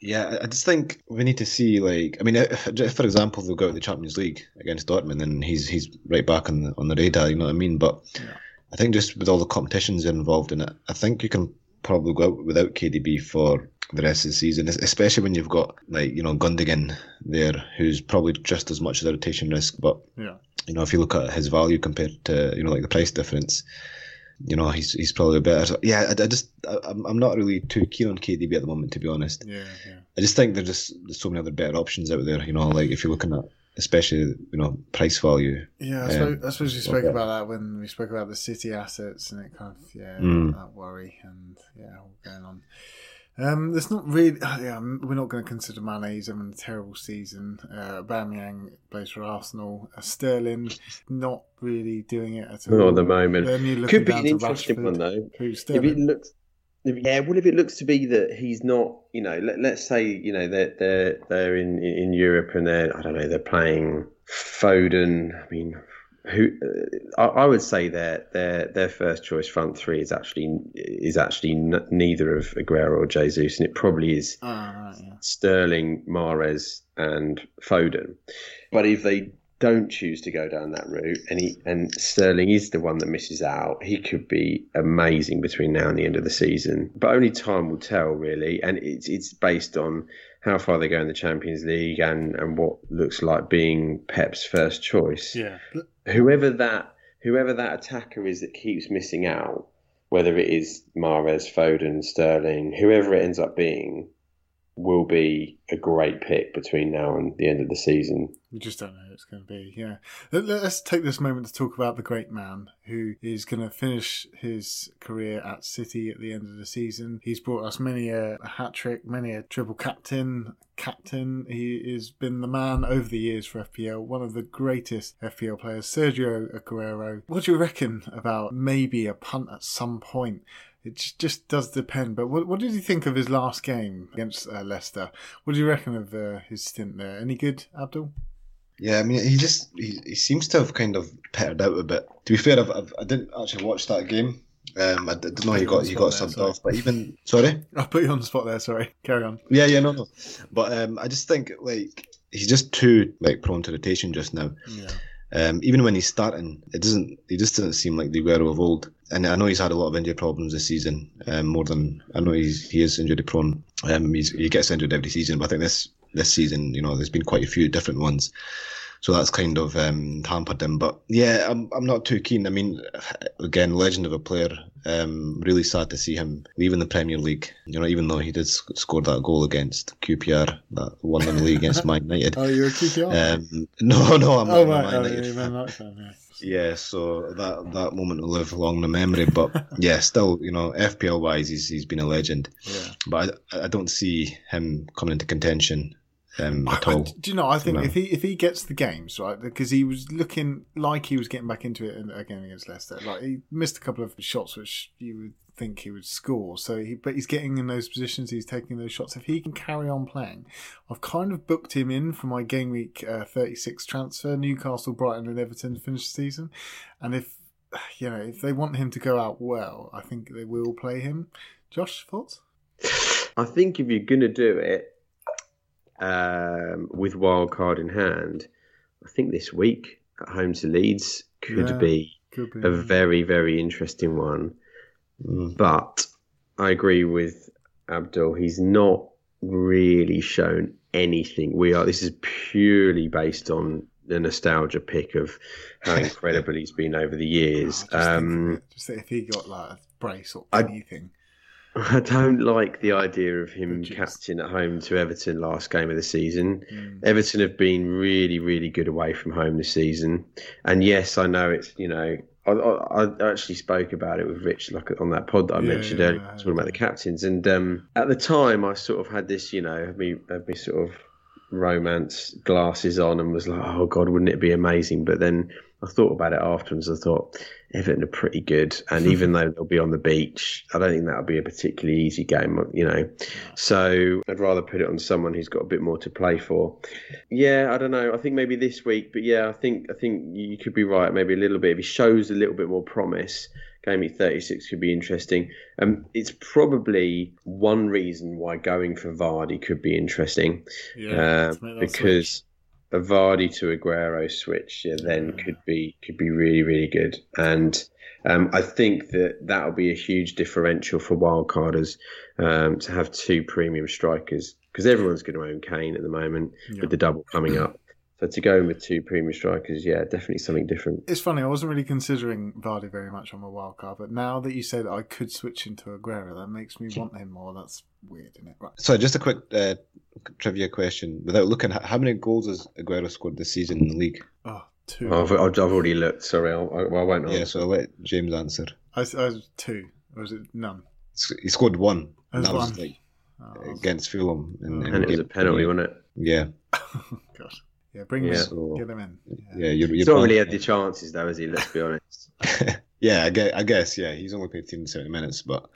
S3: Yeah, I just think we need to see like I mean, if, for example they'll go out the Champions League against Dortmund, and he's he's right back on the on the radar. You know what I mean? But yeah. I think just with all the competitions involved in it, I think you can probably go out without KDB for the rest of the season, especially when you've got like you know Gundogan there, who's probably just as much of a rotation risk. But
S1: yeah.
S3: you know, if you look at his value compared to you know like the price difference, you know he's he's probably a better. So, yeah, I, I just I, I'm not really too keen on KDB at the moment, to be honest.
S1: Yeah, yeah.
S3: I just think there's just there's so many other better options out there. You know, like if you're looking at especially you know price value.
S1: Yeah, I suppose, I suppose we spoke about that when we spoke about the City assets, and it kind of yeah
S3: mm.
S1: that worry and yeah all going on. Um, there's not really. Yeah, we're not going to consider Mane. He's having a terrible season. Uh, Aubameyang plays for Arsenal. Uh, Sterling not really doing it at all.
S2: Not at the moment. Could be an interesting one though. If it looks, yeah, what if it looks to be that he's not? You know, let, us say you know they're they're they're in in Europe and they're I don't know they're playing Foden. I mean, who uh, I, I, would say their their their first choice front three is actually is actually n- neither of Aguero or Jesus, and it probably is
S1: oh, right, yeah.
S2: Sterling, Mahrez, and Foden. But if they don't choose to go down that route, and he, and Sterling is the one that misses out, he could be amazing between now and the end of the season. But only time will tell, really, and it's it's based on how far they go in the Champions League and, and what looks like being Pep's first choice.
S1: Yeah.
S2: Whoever that whoever that attacker is that keeps missing out, whether it is Mahrez, Foden, Sterling, whoever it ends up being, will be a great pick between now and the end of the season.
S1: We just don't know who it's going to be. Yeah. Let's take this moment to talk about the great man who is going to finish his career at City at the end of the season. He's brought us many a, a hat trick, many a triple captain. Captain, he has been the man over the years for FPL, one of the greatest FPL players, Sergio Aguero. What do you reckon about maybe a punt at some point? It just does depend. But what, what did you think of his last game against uh, Leicester? What do you reckon of uh, his stint there? Any good, Abdul?
S3: Yeah, I mean, he just he, he seems to have kind of pettered out a bit. To be fair, I've, I've, I did not actually watch that game. Um, I didn't know he got he got subbed off, but even sorry,
S1: I put you on the spot there. Sorry, carry on.
S3: Yeah, yeah, no, no. But um, I just think like he's just too like prone to rotation just now.
S1: Yeah.
S3: Um, even when he's starting, it doesn't. He just doesn't seem like the Aguero of old. And I know he's had a lot of injury problems this season. Um, more than I know, he's he is injury prone. Um, he gets injured every season, but I think this this season, you know, there's been quite a few different ones so that's kind of um, hampered him. But yeah, I'm I'm not too keen. I mean, again, legend of a player. Um, really sad to see him leaving the Premier League. You know, even though he did sc- score that goal against QPR, that one in the league against Man United.
S1: Oh, you're a QPR.
S3: Um, no, no, I'm
S1: oh,
S3: not
S1: right. Man United. Oh, fan, yeah.
S3: Yeah, so that that moment will live long in the memory. But yeah, still, you know, FPL wise, he's he's been a legend.
S1: Yeah.
S3: But I, I don't see him coming into contention um, at
S1: I,
S3: all.
S1: do you know? I think if he if he gets the games right, because he was looking like he was getting back into it again against Leicester. Like he missed a couple of shots which you would think he would score. So he, but he's getting in those positions. He's taking those shots. If he can carry on playing, I've kind of booked him in for my game week uh, 36 transfer. Newcastle, Brighton, and Everton to finish the season. And if you know if they want him to go out well, I think they will play him. Josh, thoughts?
S2: I think if you're gonna do it, um, with wild card in hand, I think this week at home to Leeds could, yeah, be, could be, a very very interesting one. Mm. But I agree with Abdul. He's not really shown anything. We are. This is purely based on the nostalgia pick of how incredible he's been over the years.
S1: Oh, just, um, just if he got like a brace or anything. I,
S2: I don't like the idea of him captain at home to Everton last game of the season. Mm. Everton have been really, really good away from home this season, and yes, I know it's you know I, I, I actually spoke about it with Rich like on that pod that I yeah, mentioned yeah, earlier, yeah, talking about the captains, and um, at the time I sort of had this you know had me had me sort of romance glasses on and was like, oh god, wouldn't it be amazing? But then I thought about it afterwards. I thought Everton are pretty good, and even though they'll be on the beach, I don't think that'll be a particularly easy game. You know, so I'd rather put it on someone who's got a bit more to play for. Yeah, I don't know. I think maybe this week, but yeah, I think I think you could be right. Maybe a little bit if he shows a little bit more promise. Game week 36 could be interesting. Um, it's probably one reason why going for Vardy could be interesting.
S1: Yeah,
S2: uh, because a Vardy to Aguero switch, yeah, then could be could be really really good. And um, I think that that'll be a huge differential for wildcarders um, to have two premium strikers because everyone's going to own Kane at the moment
S1: Yeah.
S2: with the double coming up. So to go in with two premium strikers, yeah, definitely something different.
S1: It's funny, I wasn't really considering Vardy very much on my wild card, but now that you say that I could switch into Aguero, that makes me want him more. That's weird, isn't it? Right.
S3: So just a quick uh, trivia question. Without looking, how many goals has Aguero scored this season in the league?
S1: Oh, two.
S2: I've, I've I've already looked. Sorry, I'll, I, well, I won't.
S3: Yeah, so I'll let James answer.
S1: I, I was two. Or was it none?
S3: He scored one. And
S1: There's
S3: that was like
S1: Oh,
S3: against Fulham. in- in
S2: and it was a penalty, wasn't it?
S3: Yeah,
S1: God. Yeah, bring him
S2: Yeah.
S1: in.
S3: So-
S1: Get him in. Yeah.
S3: yeah. You're, you're
S2: He's not really
S3: fine.
S2: had the chances, though, has he? Let's be honest.
S3: yeah, I guess, I guess. Yeah, he's only played 10 70 minutes, but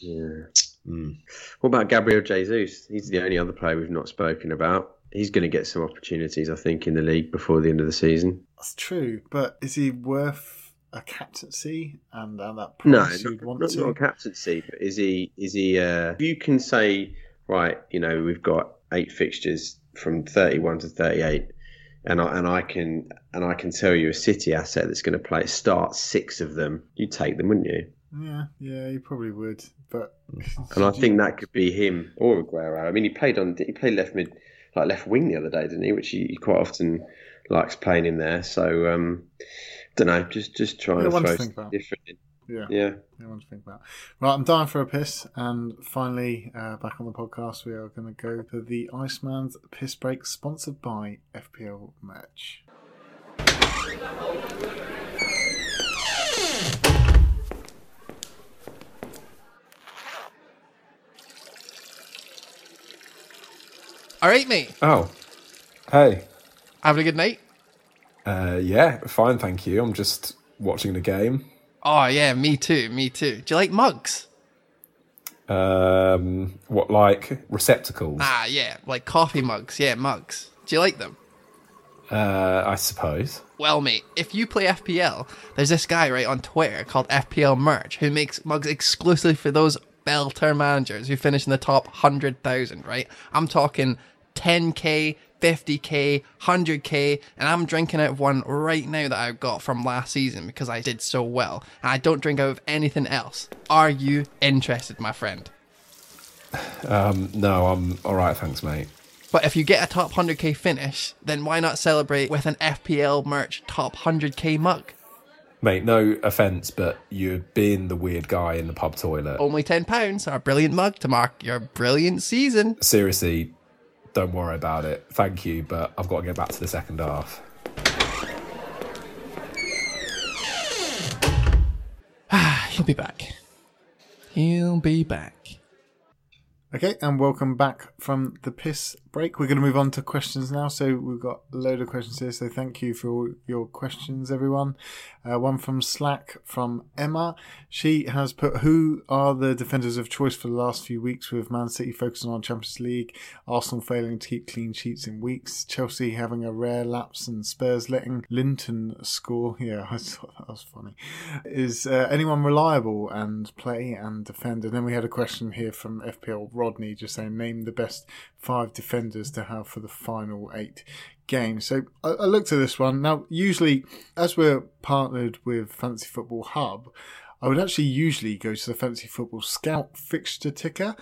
S2: Yeah.
S3: mm,
S2: What about Gabriel Jesus? He's the only other player we've not spoken about. He's going to get some opportunities, I think, in the league before the end of the season.
S1: That's true, but is he worth a captaincy and at that
S2: No,
S1: price
S2: not,
S1: you'd want
S2: not,
S1: to?
S2: not a captaincy, but is he? Is he? Uh, you can say, right, you know, we've got eight fixtures from thirty-one to thirty-eight, and I and I can and I can tell you a City asset that's going to play start six of them. You take them, wouldn't you?
S1: Yeah, yeah, you probably would, but
S2: And I think that could be him or Aguero. I mean, he played on he played left mid, like left wing the other day, didn't he? Which he, he quite often likes playing in there. So um, don't know, just just trying
S1: Yeah,
S2: to
S1: to
S2: throw
S1: about.
S2: different. In.
S1: Yeah,
S2: Yeah.
S1: I want to think about. Right, I'm dying for a piss, and finally, uh, back on the podcast, we are going to go to the Iceman's piss break, sponsored by FPL merch.
S5: All right, mate.
S6: Oh, hey.
S5: Having a good night?
S6: Uh, yeah, fine, thank you. I'm just watching the game.
S5: Oh, yeah, me too. Me too. Do you like mugs?
S6: Um, what like receptacles?
S5: Ah, yeah, like coffee mugs. Yeah, mugs. Do you like them?
S6: Uh, I suppose.
S5: Well, mate, if you play FPL, there's this guy right on Twitter called FPL Merch who makes mugs exclusively for those belter managers who finish in the top 100,000, right? I'm talking 10k, 50k, 100k, and I'm drinking out of one right now that I got from last season because I did so well. And I don't drink out of anything else. Are you interested, my friend?
S6: Um, no, I'm all right, thanks, mate.
S5: But if you get a top 100k finish, then why not celebrate with an FPL merch top 100k mug?
S6: Mate, no offense, but you're being the weird guy in the pub toilet.
S5: Only £10, our brilliant mug to mark your brilliant season.
S6: Seriously, don't worry about it. Thank you, but I've got to get back to the second half.
S5: He'll be back. He'll be back.
S1: Okay, and welcome back from the piss break. We're going to move on to questions now. So we've got a load of questions here. So thank you for your questions, everyone. Uh, one from Slack from Emma. She has put, "Who are the defenders of choice for the last few weeks? With Man City focusing on Champions League, Arsenal failing to keep clean sheets in weeks, Chelsea having a rare lapse, and Spurs letting Linton score." Yeah, I thought that was funny. Is uh, anyone reliable and play and defend? And then we had a question here from FPL Rodney just saying, name the best five defenders to have for the final eight games. So I, I looked at this one. Now, usually, as we're partnered with Fantasy Football Hub, I would actually usually go to the Fantasy Football Scout fixture ticker.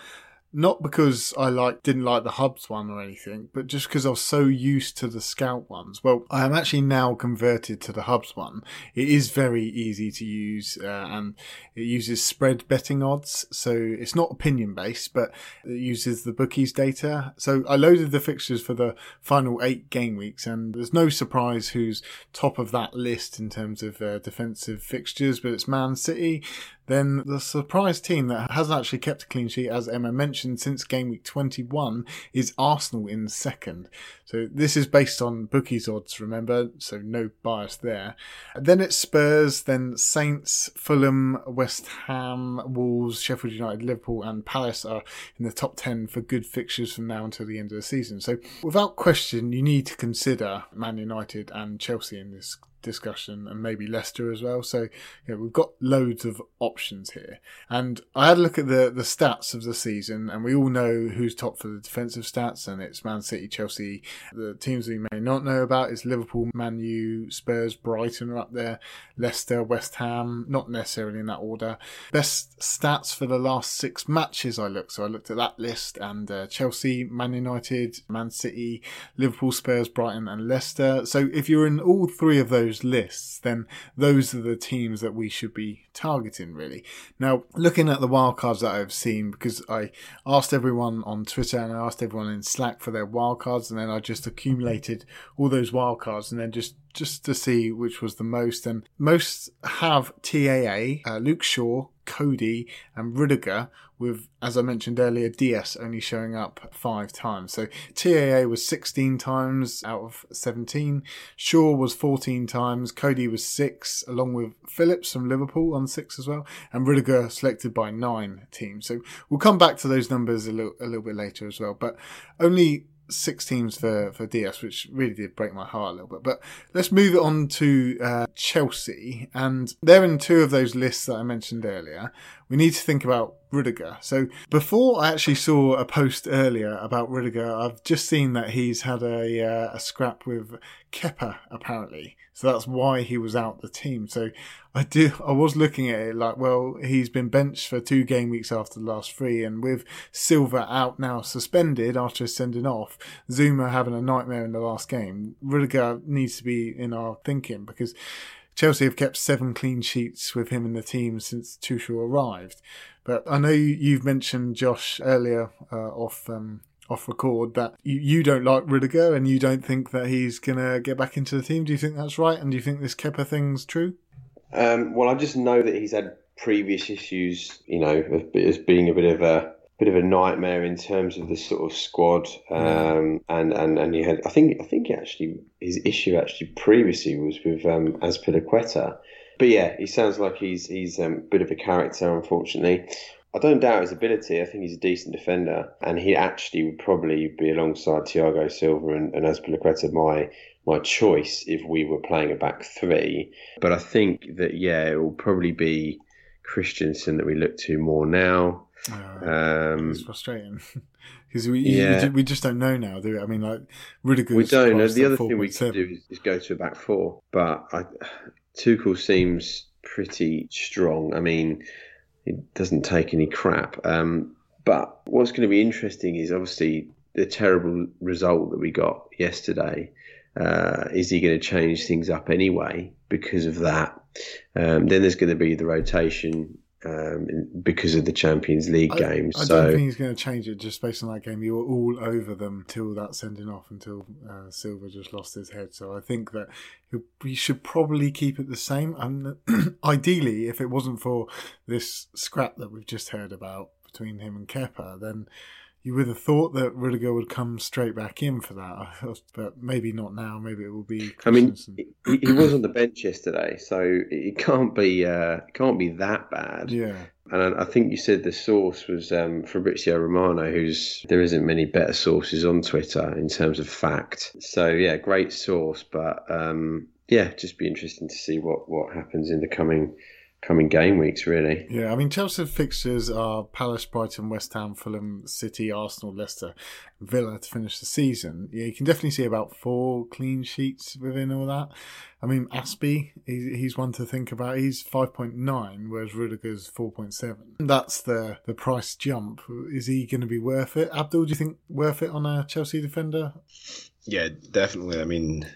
S1: Not because I like didn't like the Hubs one or anything, but just because I was so used to the Scout ones. Well, I am actually now converted to the Hubs one. It is very easy to use, uh, and it uses spread betting odds, so it's not opinion based, but it uses the bookies data. So I loaded the fixtures for the final eight game weeks, and there's no surprise who's top of that list in terms of uh, defensive fixtures, but it's Man City. Then the surprise team that hasn't actually kept a clean sheet, as Emma mentioned, since game week 21 is Arsenal in second. So this is based on bookies odds, remember, so no bias there. Then it's Spurs, then Saints, Fulham, West Ham, Wolves, Sheffield United, Liverpool, and Palace are in the top 10 for good fixtures from now until the end of the season. So without question, you need to consider Man United and Chelsea in this discussion and maybe Leicester as well. So you know, we've got loads of options here. And I had a look at the, the stats of the season and we all know who's top for the defensive stats and it's Man City, Chelsea. The teams we may not know about is Liverpool, Man U, Spurs, Brighton are up there, Leicester, West Ham, not necessarily in that order. Best stats for the last six matches I looked. So I looked at that list and uh, Chelsea, Man United, Man City, Liverpool, Spurs, Brighton and Leicester. So if you're in all three of those those lists, then those are the teams that we should be targeting, really. Now, looking at the wildcards that I've seen, because I asked everyone on Twitter and I asked everyone in Slack for their wildcards, and then I just accumulated all those wildcards and then just just to see which was the most. And most have TAA, uh, Luke Shaw, Coady, and Rudiger, with, as I mentioned earlier, Dias only showing up five times. So TAA was 16 times out of 17. Shaw was 14 times. Coady was six, along with Phillips from Liverpool on six as well. And Rudiger selected by nine teams. So we'll come back to those numbers a little, a little bit later as well. But only six teams for, for Dias, which really did break my heart a little bit. But let's move it on to uh, Chelsea. And they're in two of those lists that I mentioned earlier. We need to think about Rudiger. So before I actually saw a post earlier about Rudiger, I've just seen that he's had a, uh, a scrap with Kepa, apparently. So that's why he was out the team. So I do, I was looking at it like, well, he's been benched for two game weeks after the last three. And with Silva out now suspended after sending off, Zouma having a nightmare in the last game, Rudiger needs to be in our thinking because Chelsea have kept seven clean sheets with him in the team since Tuchel arrived. But I know you've mentioned Josh earlier uh, off um, off record that you, you don't like Rudiger and you don't think that he's gonna get back into the team. Do you think that's right? And do you think this Kepa thing's true?
S2: Um, well, I just know that he's had previous issues, you know, as being a bit of a bit of a nightmare in terms of the sort of squad. Um, and, and, and he had, I think, I think actually his issue actually previously was with um, Azpilicueta. But yeah, he sounds like he's he's um, a bit of a character, unfortunately. I don't doubt his ability. I think he's a decent defender, and he actually would probably be alongside Thiago Silva and, and Azpilicueta my my choice if we were playing a back three. But I think that yeah, it will probably be Christensen that we look to more now.
S1: Uh, um, it's frustrating because we, yeah. we, we just don't know now, do we? I mean, like Rudiger.
S2: We don't. The other thing we could do is, is, go to a back four, but I, Tuchel seems pretty strong. I mean, it doesn't take any crap. Um, but what's going to be interesting is obviously the terrible result that we got yesterday. Uh, is he going to change things up anyway because of that? Um, then there's going to be the rotation um, because of the Champions League
S1: I,
S2: games.
S1: I
S2: so,
S1: don't think he's going to change it just based on that game. You were all over them till that sending off, until uh, Silva just lost his head. So I think that he should probably keep it the same. And ideally, if it wasn't for this scrap that we've just heard about between him and Kepa, then you would have thought that Rudiger would come straight back in for that, but maybe not now. Maybe it will be.
S2: I mean, he, he, was on the bench yesterday, so it can't be uh, can't be that bad.
S1: Yeah.
S2: And I think you said the source was um, Fabrizio Romano, who's there isn't many better sources on Twitter in terms of fact. So yeah, great source, but um, yeah, just be interesting to see what what happens in the coming coming game weeks, really.
S1: Yeah, I mean, Chelsea's fixtures are Palace, Brighton, West Ham, Fulham, City, Arsenal, Leicester, Villa to finish the season. Yeah, you can definitely see about four clean sheets within all that. I mean, Azpi, he's, he's one to think about. He's 5.9, whereas Rudiger's 4.7. That's the, the price jump. Is he going to be worth it? Abdul, do you think worth it on a Chelsea defender?
S3: Yeah, definitely. I mean,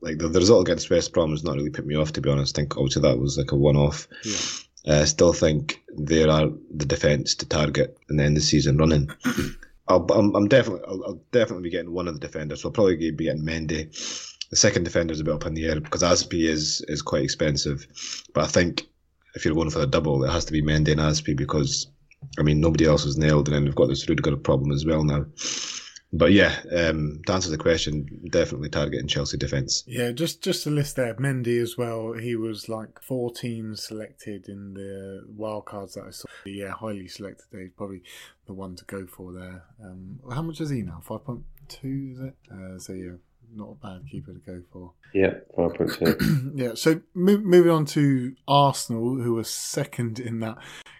S3: like the, the result against West Brom has not really put me off, to be honest. I think obviously that was like a one off. Yeah. Uh, I still think there are the defence to target and end the season running. I'll, I'm, I'm definitely, I'll, I'll, definitely be getting one of the defenders. So I'll probably be getting Mendy. The second defender is a bit up in the air because Azpi is is quite expensive. But I think if you're going for a double, it has to be Mendy and Azpi because I mean nobody else is nailed, and then we've got this Rudiger problem as well now but yeah, um, to answer the question, definitely targeting Chelsea defence.
S1: Yeah, just just to list there. Mendy as well. He was like 14 selected in the wildcards that I saw. Yeah, highly selected. He's probably the one to go for there. Um, how much is he now? 5.2 is it? Uh, so yeah, not a bad keeper to go for.
S2: Yeah, five point two.
S1: yeah. So mo- moving on to Arsenal, who were second in that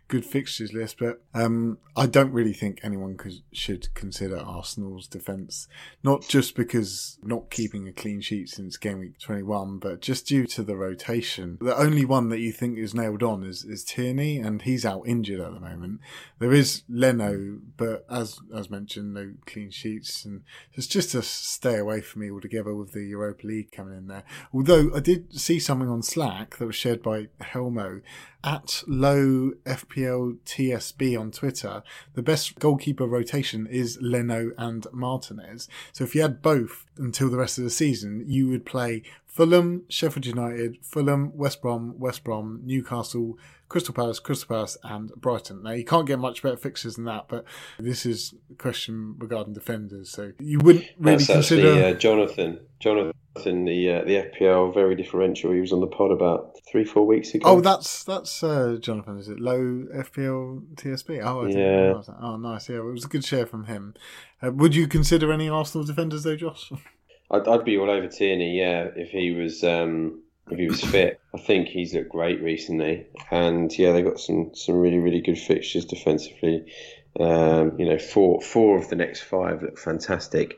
S1: good fixtures list, but um, I don't really think anyone could, should consider Arsenal's defence, not just because not keeping a clean sheet since game week 21, but just due to the rotation. The only one that you think is nailed on is, is Tierney, and he's out injured at the moment. There is Leno, but as as mentioned, no clean sheets, and it's just a stay away from me altogether with the Europa League coming in there. Although I did see something on Slack that was shared by Helmo at low FPL TSB on Twitter. The best goalkeeper rotation is Leno and Martinez. So if you had both until the rest of the season, you would play Fulham, Sheffield United, Fulham, West Brom, West Brom, Newcastle, Crystal Palace, Crystal Palace, and Brighton. Now, you can't get much better fixtures than that, but this is a question regarding defenders. So you wouldn't really
S2: That's
S1: consider.
S2: actually uh, Jonathan. Jonathan, the uh, the FPL very differential. He was on the pod about three, four weeks ago.
S1: Oh, that's that's uh, Jonathan. Is it low FPL TSB? Oh, I didn't
S2: Yeah.
S1: Oh, nice. Yeah, it was a good share from him. Uh, would you consider any Arsenal defenders though, Josh?
S2: I'd, I'd be all over Tierney, yeah, if he was um, if he was fit. I think he's looked great recently, and yeah, they got some some really really good fixtures defensively. Um, you know, four four of the next five look fantastic,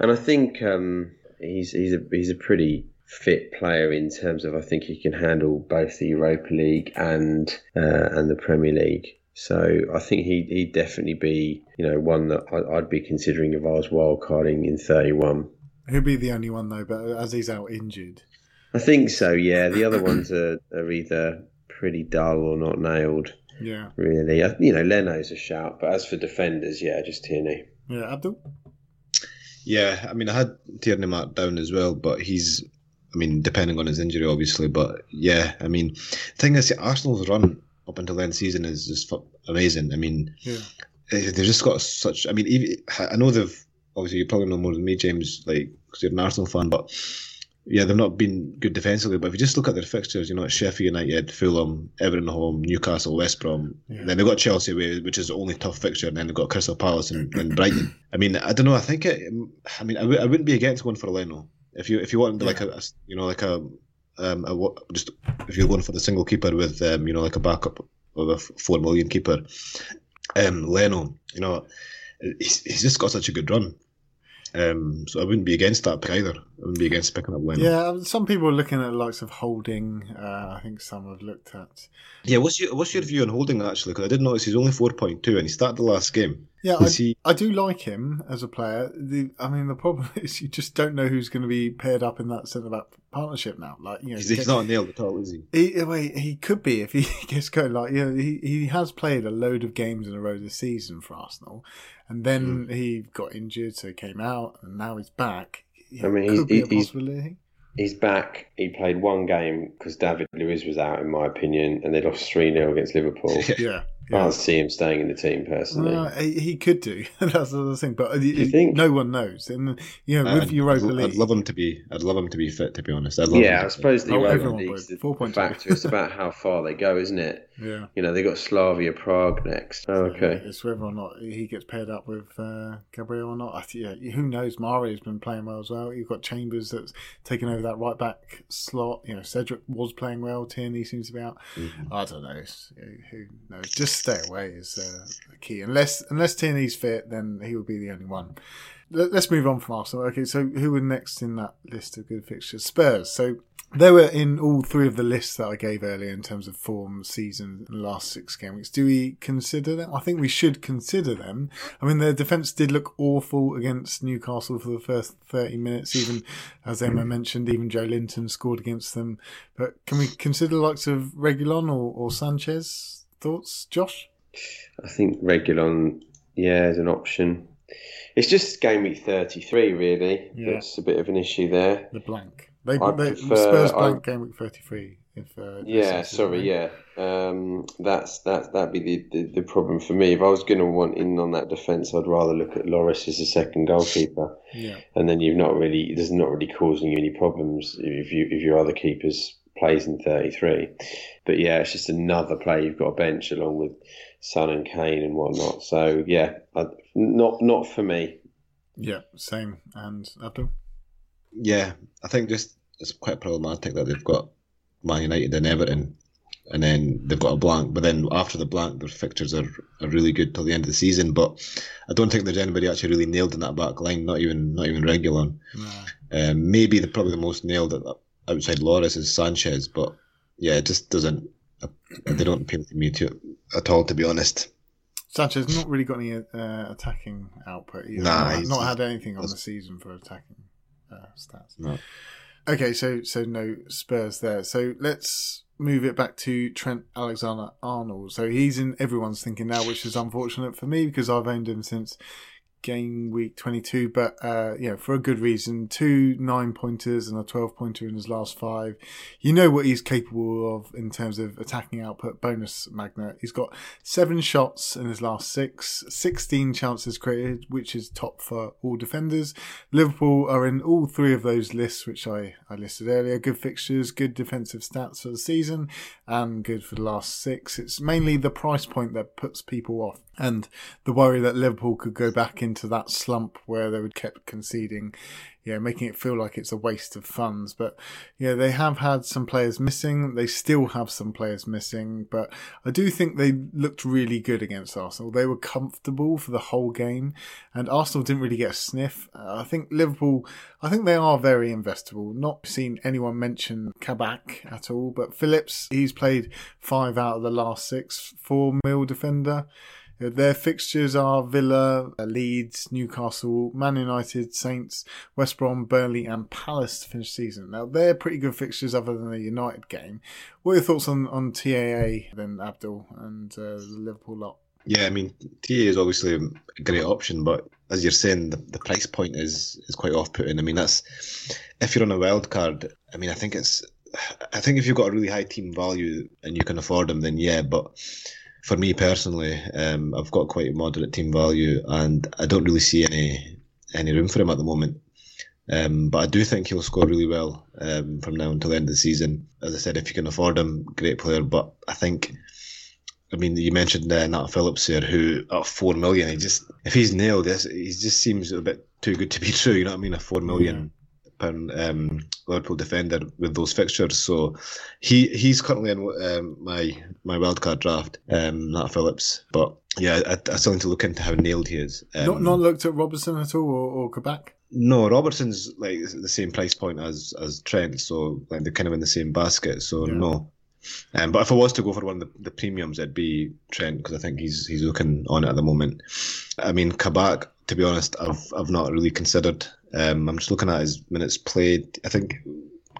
S2: and I think um, he's he's a he's a pretty fit player in terms of I think he can handle both the Europa League and uh, and the Premier League. So I think he he'd definitely be you know one that I, I'd be considering if I was wildcarding in thirty one.
S1: He'll be the only one though, but as he's out injured.
S2: I think so. Yeah, the other ones are, are either pretty dull or not nailed.
S1: Yeah,
S2: Really, you know, Leno's a shout, but as for defenders, yeah, just Tierney.
S1: yeah. Abdul.
S3: Yeah, I mean, I had Tierney marked down as well, but he's, I mean, depending on his injury, obviously. But yeah, I mean, the thing is, Arsenal's run up until the end season is just amazing. I mean,
S1: Yeah.
S3: eh, they've just got such. I mean, even, I know they've obviously you probably know more than me, James, like because you're an Arsenal fan, but yeah, they've not been good defensively. But if you just look at their fixtures, you know, Sheffield United, Fulham, Everton home, Newcastle, West Brom.
S1: Yeah.
S3: Then they've got Chelsea away, which is the only tough fixture, and then they've got Crystal Palace and, and Brighton. I mean, I don't know. I think it. I mean, I w- I wouldn't be against going for Leno if you if you want like a, a you know like a um a, just if you're going for the single keeper with um you know like a backup of a four million keeper, um Leno, you know, he's, he's just got such a good run. Um, so I wouldn't be against that pick either. I wouldn't be against picking up Leno.
S1: Yeah, um, some people are looking at the likes of Holding. Uh, I think some have looked at.
S3: Yeah, what's your what's your view on holding actually? Because I did notice he's only four point two, and he started the last game.
S1: Yeah, I,
S3: he?
S1: I do like him as a player. The, I mean, the problem is you just don't know who's going to be paired up in that centre back partnership now. Like, you know,
S3: He's, he's not nailed at all, is he?
S1: He, wait, he could be if he gets going. Like, you know, he, he has played a load of games in a row this season for Arsenal, and then hmm. he got injured, so he came out, and now he's back. Yeah,
S2: I mean,
S1: could
S2: he's-
S1: be a
S2: he's- He's back. He played one game because David Luiz was out, in my opinion, and they lost 3 0 against Liverpool.
S1: Yeah,
S2: I
S1: yeah.
S2: can't see him staying in the team personally.
S1: Uh, he, he could do. That's the other thing, but
S2: you think?
S1: no one knows. And you know, with
S3: I'd,
S1: Europa
S3: I'd,
S1: League,
S3: I'd love him to be. I'd love him to be fit. To be honest, I'd love
S2: yeah,
S3: him
S2: I suppose the
S1: Oh,
S2: Europa
S1: everyone
S2: League's
S1: would.
S2: the
S1: 4.2.
S2: factor. It's about how far they go, isn't it?
S1: yeah.
S2: You know, they got Slavia Prague next. Oh, okay.
S1: It's whether or not he gets paired up with uh, Gabriel or not. I th- yeah, who knows? Mari's been playing well as well. You've got Chambers that's taken over that right back slot. You know, Cedric was playing well. Tierney seems to be out. I don't know. It's- Who knows? Just stay away is uh, the key. Unless unless Tierney's fit, then he would be the only one. Let- Let's move on from Arsenal. Okay, so who were next in that list of good fixtures? Spurs. So they were in all three of the lists that I gave earlier in terms of form, season, and last six game weeks. Do we consider them? I think we should consider them. I mean, their defence did look awful against Newcastle for the first 30 minutes, even as Emma mentioned, even Joelinton scored against them. But can we consider the likes of Reguilón or, or Sanchez? Thoughts, Josh?
S2: I think Reguilón, yeah, is an option. It's just game week 33, really.
S1: Yeah.
S2: That's a bit of an issue there.
S1: The blank. They,
S2: I
S1: they
S2: prefer-
S1: Spurs
S2: I-
S1: game week 33. If, uh,
S2: Yeah, sorry, yeah. Um, that's that. That'd be the, the, the problem for me. If I was going to want in on that defence, I'd rather look at Lloris as a second goalkeeper,
S1: Yeah.
S2: and then you've not really. Does not really causing you any problems if you if your other keepers plays in thirty three. But yeah, it's just another player you've got a bench along with Son and Kane and whatnot. So yeah, I, not not for me.
S1: Yeah, same. And Abdul?
S3: Yeah, I think just it's quite problematic that they've got Man United and Everton, and then they've got a blank. But then after the blank, their fixtures are, are really good till the end of the season. But I don't think there's anybody actually really nailed in that back line. Not even not even Reguilón.
S1: No.
S3: Um, maybe the probably the most nailed outside Lloris is Sanchez. But yeah, it just doesn't. They don't appeal to me to, at all, to be honest.
S1: Sanchez not really got any uh, attacking output. Either.
S3: Nah,
S1: not,
S3: he's-
S1: not had anything on the season for attacking uh, stats.
S3: No.
S1: Okay, so so no Spurs there. So let's move it back to Trent Alexander Arnold. So he's in everyone's thinking now, which is unfortunate for me because I've owned him since game week 22 but uh know for a good reason. Two nine pointers and a 12 pointer in his last five. You know what he's capable of in terms of attacking output. Bonus magnet. He's got seven shots in his last six 16 chances created which is top for all defenders. Liverpool are in all three of those lists which i i listed earlier. Good fixtures good defensive stats for the season and good for the last six. It's mainly the price point that puts people off and the worry that Liverpool could go back into that slump where they would kept conceding, yeah, making it feel like it's a waste of funds. But yeah, they have had some players missing. They still have some players missing, but I do think they looked really good against Arsenal. They were comfortable for the whole game, and Arsenal didn't really get a sniff. Uh, I think Liverpool, I think they are very investable. Not seen anyone mention Kabak at all, but Phillips, he's played five out of the last six, four mil defender. Their fixtures are Villa, Leeds, Newcastle, Man United, Saints, West Brom, Burnley, and Palace to finish the season. Now, they're pretty good fixtures other than the United game. What are your thoughts on, on TAA, then Abdul, and uh, the Liverpool lot?
S3: Yeah, I mean, TA is obviously a great option, but as you're saying, the, the price point is is quite off-putting. I mean, that's if you're on a wild card. I mean, I think it's, I think if you've got a really high team value and you can afford them, then yeah. But for me personally, um, I've got quite a moderate team value, and I don't really see any any room for him at the moment. Um, but I do think he'll score really well um, from now until the end of the season. As I said, if you can afford him, great player. But I think I mean, you mentioned uh, Nat Phillips here, who at four million, he just if he's nailed this, he just seems a bit too good to be true. You know what I mean? A four million pound um, Liverpool defender with those fixtures. So he he's currently in um, my my wildcard draft, um, Nat Phillips. But yeah, I, I still need to look into how nailed he is. Um,
S1: not not looked at Robertson at all or, or Kabak?
S3: no, Robertson's like the same price point as as Trent, so like they're kind of in the same basket. So
S1: Yeah.
S3: no. Um, but if I was to go for one of the, the premiums, it'd be Trent because I think he's he's looking on it at the moment. I mean, Kabak, to be honest, I've I've not really considered. Um, I'm just looking at his minutes played. I think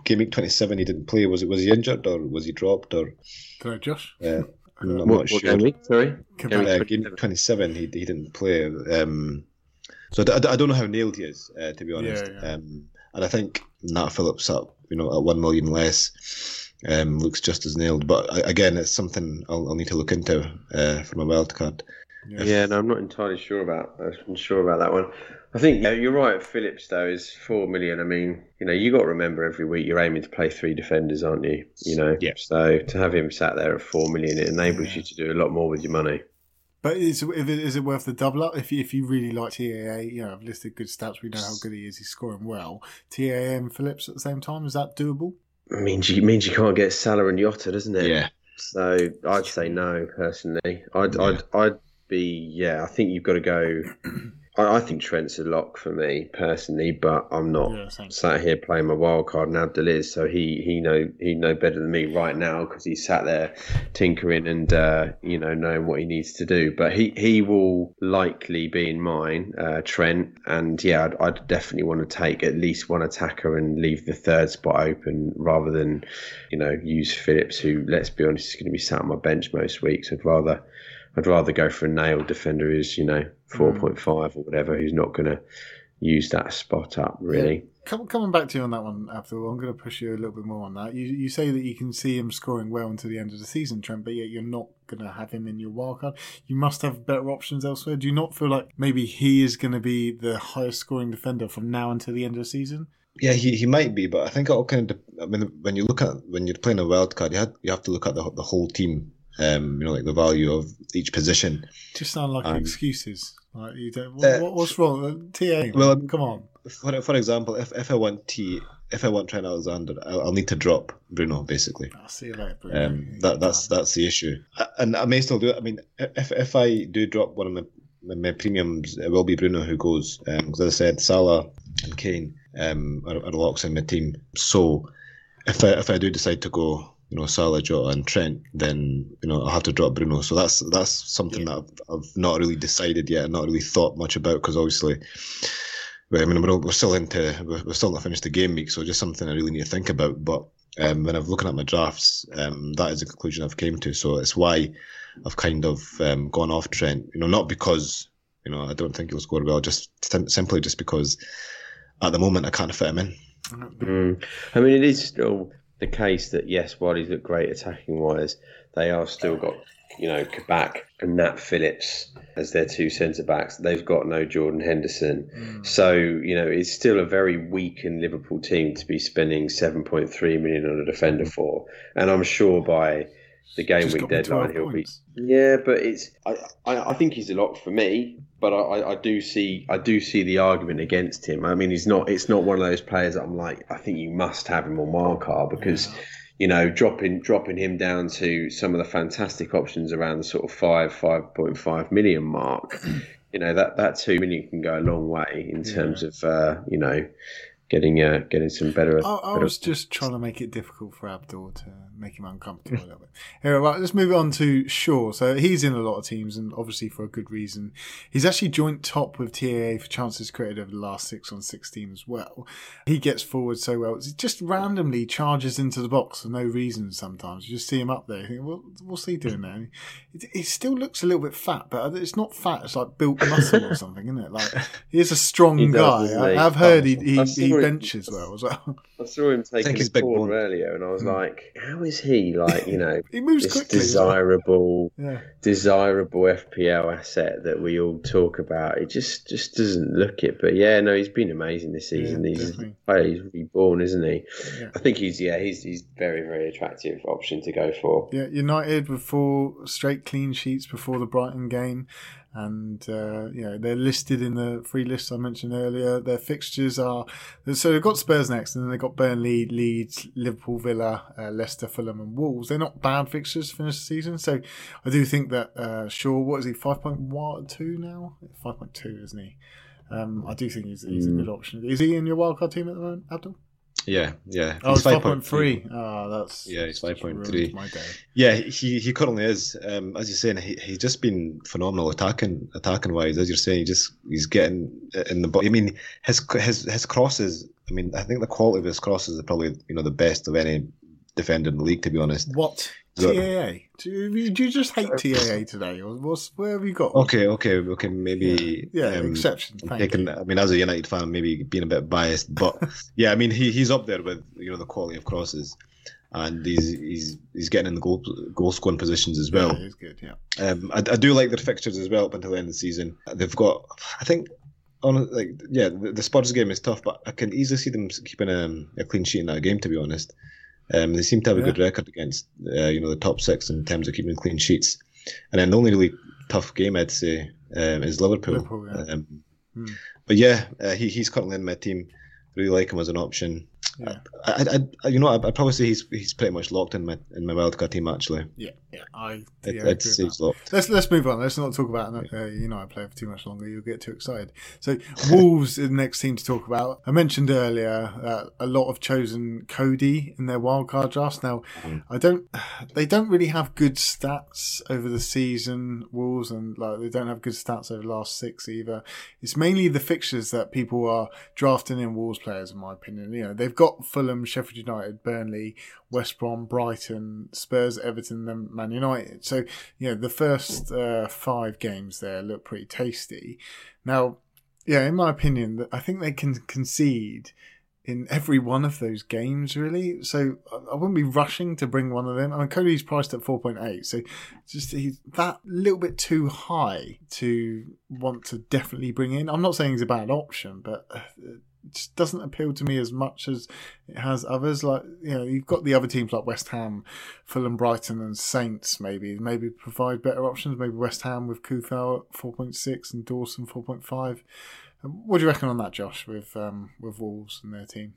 S3: game week 27 he didn't play. Was it was he injured or was he dropped or?
S1: Don't Josh?
S3: Uh, I'm not
S2: What,
S3: sure.
S2: game week? Sorry.
S1: Kabak.
S3: Uh, game week 27 he he didn't play. Um, so I don't know how nailed he is, uh, to be honest.
S1: Yeah, yeah.
S3: Um, and I think Nat Phillips at you know at one million less um, looks just as nailed. But again, it's something I'll, I'll need to look into uh, for my wild card.
S2: Yeah, no, I'm not entirely sure about. I'm sure about that one. I think yeah, you're right. Phillips though is four million. I mean, you know, you got to remember every week you're aiming to play three defenders, aren't you? You know,
S3: Yeah.
S2: So to have him sat there at four million, it enables
S1: Yeah.
S2: you to do a lot more with your money.
S1: But is, if it, is it worth the double up? If you, if you really like TAA, you know, I've listed good stats. We know how good he is. He's scoring well. TAA and Phillips at the same time. Is that doable?
S2: It means you means you can't get Salah and Jota, doesn't it?
S3: Yeah,
S2: So I'd say no personally. I'd
S3: Yeah.
S2: I'd I'd be yeah. I think you've got to go. I, I think Trent's a lock for me personally, but I'm not
S1: Yeah,
S2: sat here playing my wild card. And Abdul is, so he he know he know better than me right now because he's sat there tinkering and uh, you know knowing what he needs to do. But he he will likely be in mine, uh, Trent, and yeah, I'd, I'd definitely want to take at least one attacker and leave the third spot open rather than you know use Phillips, who let's be honest is going to be sat on my bench most weeks. I'd rather. I'd rather go for a nailed defender who's, you know, 4.5 or whatever, who's not going to use that spot up, really.
S1: Come, coming back to you on that one, Abdul, I'm going to push you a little bit more on that. You, you say that you can see him scoring well until the end of the season, Trent, but yet you're not going to have him in your wildcard. You must have better options elsewhere. Do you not feel like maybe he is going to be the highest scoring defender from now until the end of the season?
S3: yeah, he, he might be, but I think it all kind of. I mean, when you look at when you're playing a wild card, you had you have to look at the the whole team. Um, you know, like the value of each position.
S1: Just sound like
S3: Um,
S1: excuses. Like you don't. What,
S3: Uh,
S1: what's wrong? Uh, TA,
S3: well,
S1: come on.
S3: for for example, if, if I want T, if I want Trent Alexander, I'll, I'll need to drop Bruno basically.
S1: I'll see you later, Bruno.
S3: Um, that that's that's the issue, and I may still do it. I mean, if if I do drop one of my my, premiums, it will be Bruno who goes. Because as I said, Salah and Kane um, are, are locks in my team. So if I if I do decide to go, you know, Salah, Jota, and Trent, then you know I'll have to drop Bruno. So that's that's something that I've, I've not really decided yet, and not really thought much about because obviously. well, I mean, we're, we're still into we're, we're still not finished the game week, so just something I really need to think about. But um, when I'm looking at my drafts, um, that is the conclusion I've came to. So it's why I've kind of um, gone off Trent. You know, not because you know I don't think he'll score well, just sim- simply just because at the moment I can't fit him in.
S2: Mm. I mean, it is still the case that yes, while he's looked great attacking wise, they are still got you know Kabak and Nat Phillips as their two centre backs. They've got no Jordan Henderson, hmm. so you know it's still a very weak weakened Liverpool team to be spending seven point three million on a defender hmm. for. And I'm sure by the game
S1: Just
S2: week
S1: got me 12
S2: deadline he'll
S1: points.
S2: be yeah, but it's I, I, I think he's a lock for me, but I, I, do see I do see the argument against him. I mean, he's not it's not one of those players that I'm like I think you must have him on wildcard because you know dropping dropping him down to some of the fantastic options around the sort of five five point five million mark. You know that that two million can go a long way in terms of uh, you know getting uh, getting some better.
S1: I, I
S2: better-
S1: was just trying to make it difficult for Abdul to make him uncomfortable a little bit. Anyway, right, let's move on to Shaw. So he's in a lot of teams, and obviously for a good reason. He's actually joint top with TAA for chances created over the last six on sixteen as well. He gets forward so well. He just randomly charges into the box for no reason. Sometimes you just see him up there. You think, well, what's he doing there? He, he still looks a little bit fat, but it's not fat. It's like built muscle or something, isn't it? Like he is a strong
S2: He does,
S1: guy. I,
S2: he?
S1: I've heard he, he, he
S2: it.
S1: benches well as well.
S2: I saw him taking
S3: his
S2: a
S3: big
S2: corner earlier, and I was hmm. like, "How is he like? You know,
S1: He moves
S2: this
S1: quickly. as well.
S2: desirable,
S1: Yeah.
S2: desirable FPL asset that we all talk about. It just just doesn't look it. But yeah, no, he's been amazing this season.
S1: Yeah,
S2: he's
S1: definitely.
S2: he's reborn, isn't he?
S1: Yeah.
S2: I think he's yeah, he's he's very very attractive option to go for.
S1: Yeah, United with four straight clean sheets before the Brighton game, and uh, you know they're listed in the free list I mentioned earlier. Their fixtures are so they've got Spurs next, and then they've got Burnley, Leeds, Liverpool, Villa, uh, Leicester, Fulham, and Wolves. They're not bad fixtures to finish the season, so I do think that uh, Shaw, what is he, five point one two now? Five point two, isn't he? Um, I do think he's, he's a good option. Is he in your wildcard team at the moment, Abdul?
S3: Yeah, yeah.
S1: Oh,
S3: He's
S1: five point three. Oh, that's
S3: Yeah, he's 5.3.
S1: ruined My day.
S3: Yeah, he he currently is. Um, as you're saying, he, he's just been phenomenal attacking attacking wise. As you're saying, he just he's getting in the. I mean, his his his crosses. I mean, I think the quality of his crosses are probably you know the best of any defender in the league. To be honest.
S1: What TAA? Do you, do you just hate TAA today, or what's where have you got?
S3: Okay, okay, okay. Maybe
S1: yeah,
S3: um,
S1: exception.
S3: Taking. I mean, as a United fan, maybe being a bit biased, but yeah, I mean, he, he's up there with you know the quality of crosses, and he's he's he's getting in the goal goal scoring positions as well.
S1: Yeah, he's good. Yeah,
S3: Um, I, I do like their fixtures as well up until the end of the season. They've got, I think, on like yeah, the, the Spurs game is tough, but I can easily see them keeping um, a clean sheet in that game. To be honest, um, they seem to have a
S1: Yeah.
S3: good record against uh, you know the top six in terms of keeping clean sheets. And then the only really tough game I'd say um, is Liverpool.
S1: Liverpool, yeah.
S3: Um,
S1: Hmm.
S3: But yeah, uh, he, he's currently in my team. Really like him as an option.
S1: Yeah,
S3: I, I, I you know, I'd, I'd probably say he's he's pretty much locked in my in my wildcard team. Actually,
S1: yeah, yeah. I yeah, I
S3: I'd say he's locked.
S1: Let's let's move on. Let's not talk about uh, United player for too much longer. You'll get too excited. So Wolves is the next team to talk about. I mentioned earlier uh, a lot have chosen Coady in their wildcard drafts. Now I don't. They don't really have good stats over the season. Wolves and like they don't have good stats over the last six either. It's mainly the fixtures that people are drafting in Wolves players, in my opinion. You know they've got Fulham, Sheffield United, Burnley, West Brom, Brighton, Spurs, Everton, and Man United. So, you know, the first uh, five games there look pretty tasty. Now, yeah, in my opinion, I think they can concede in every one of those games, really. So I- wouldn't be rushing to bring one of them. I mean, Coady's priced at 4.8, so just he's that little bit too high to want to definitely bring in. I'm not saying he's a bad option, but uh, just doesn't appeal to me as much as it has others. Like you know, you've got the other teams like West Ham, Fulham, Brighton, and Saints. Maybe maybe provide better options. Maybe West Ham with Coufal at four point six and Dawson four point five. What do you reckon on that, Josh, with um, with Wolves and their team?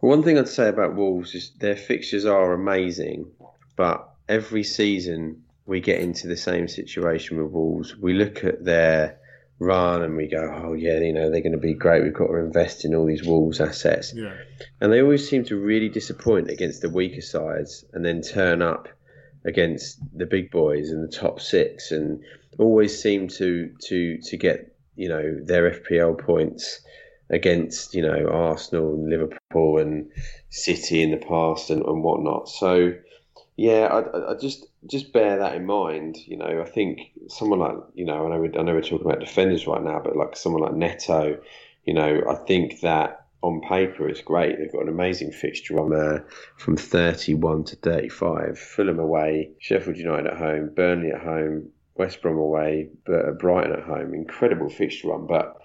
S2: One thing I'd say about Wolves is their fixtures are amazing, but every season we get into the same situation with Wolves. We look at their run and we go, oh yeah, you know they're going to be great. We've got to invest in all these Wolves assets,
S1: Yeah,
S2: and they always seem to really disappoint against the weaker sides, and then turn up against the big boys in the top six, and always seem to to to get you know their FPL points against you know Arsenal and Liverpool and City in the past and, and whatnot. So yeah, I, I- just just bear that in mind. You know, I think someone like you know I know we, I know we're talking about defenders right now, but like someone like Neto, you know, I think that on paper it's great. They've got an amazing fixture on there from 31 to 35. Fulham away, Sheffield United at home, Burnley at home, West Brom away, Brighton at home. Incredible fixture run, but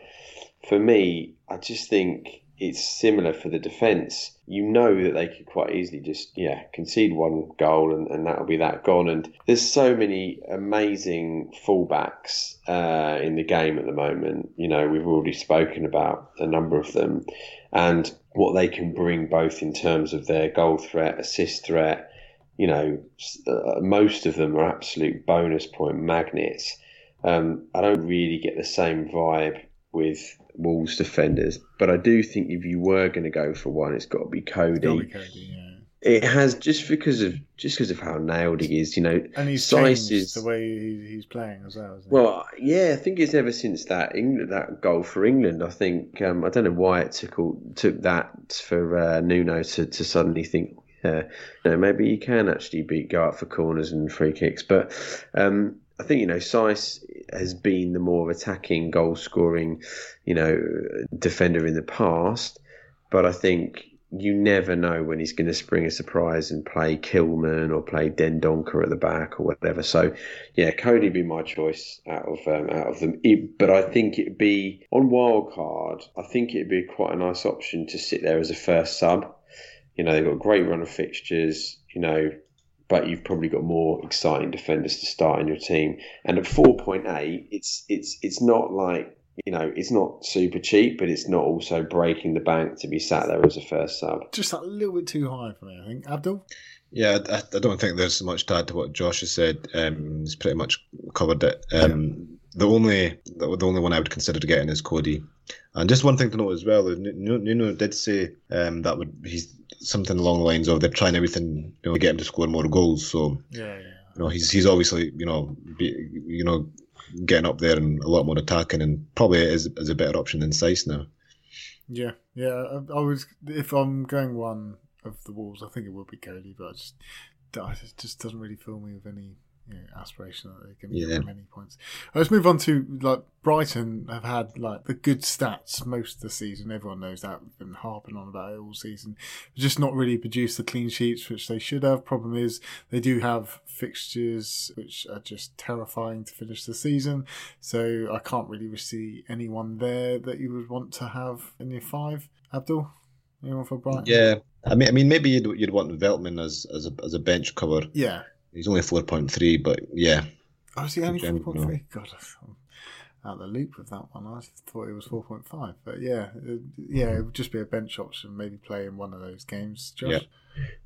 S2: for me, I just think it's similar for the defence. You know that they could quite easily just yeah concede one goal and, and that'll be that gone. And there's so many amazing fullbacks uh, in the game at the moment. You know we've already spoken about a number of them and what they can bring both in terms of their goal threat, assist threat. You know, uh, most of them are absolute bonus point magnets. Um, I don't really get the same vibe with Wolves defenders, but I do think if you were going to go for one, it's got to be
S1: Coady. Coady, yeah.
S2: It has just because of just because of how nailed he is. You know,
S1: And he's
S2: Size
S1: changed
S2: is-
S1: the way he, he's playing as well.
S2: Well, yeah, I think it's ever since that England that goal for England. I think um, I don't know why it took all, took that for uh, Nuno to, to suddenly think, yeah, you know, maybe he can actually be go out for corners and free kicks. But um, I think you know, Saïss has been the more attacking, goal scoring, you know, defender in the past. But I think you never know when he's going to spring a surprise and play Kilman or play Dendoncker at the back or whatever. So yeah, Coady be my choice out of um, out of them. It, but I think it'd be on wild card. I think it'd be quite a nice option to sit there as a first sub. You know, they've got a great run of fixtures. You know, but you've probably got more exciting defenders to start in your team. And at four point eight, it's it's it's not like you know it's not super cheap, but it's not also breaking the bank to be sat there as a first sub.
S1: Just a little bit too high for me, I think. Abdul?
S3: Yeah, I, I don't think there's much to add to what Josh has said. Um, he's pretty much covered it. Um, The only the, the only one I would consider getting is Coady. And just one thing to note as well Nuno, Nuno did say um, that would he's something along the lines of they're trying everything you know to get him to score more goals. So
S1: Yeah, yeah.
S3: you know he's he's obviously you know be, you know getting up there and a lot more attacking and probably is is a better option than Saïss now.
S1: Yeah, yeah. I, I was if I'm going one of the Wolves, I think it will be Coady, but I just it just doesn't really fill me with any you know, aspiration that they can
S3: Yeah.
S1: many points. Let's move on to like Brighton have had like the good stats most of the season. Everyone knows that. We've been harping on about it all season. Just not really produced the clean sheets which they should have. Problem is they do have fixtures which are just terrifying to finish the season. So I can't really see anyone there that you would want to have in your five. Abdul, anyone for Brighton?
S3: Yeah, I mean I mean maybe you'd you'd want Veltman as as a as a bench cover.
S1: yeah.
S3: He's only four point three, but yeah,
S1: Oh, is he only four point three? God, I'm um, out of the loop with that one. I thought it was four point five, but yeah, uh, yeah, it would just be a bench option. Maybe play in one of those games. Josh?
S3: Yeah.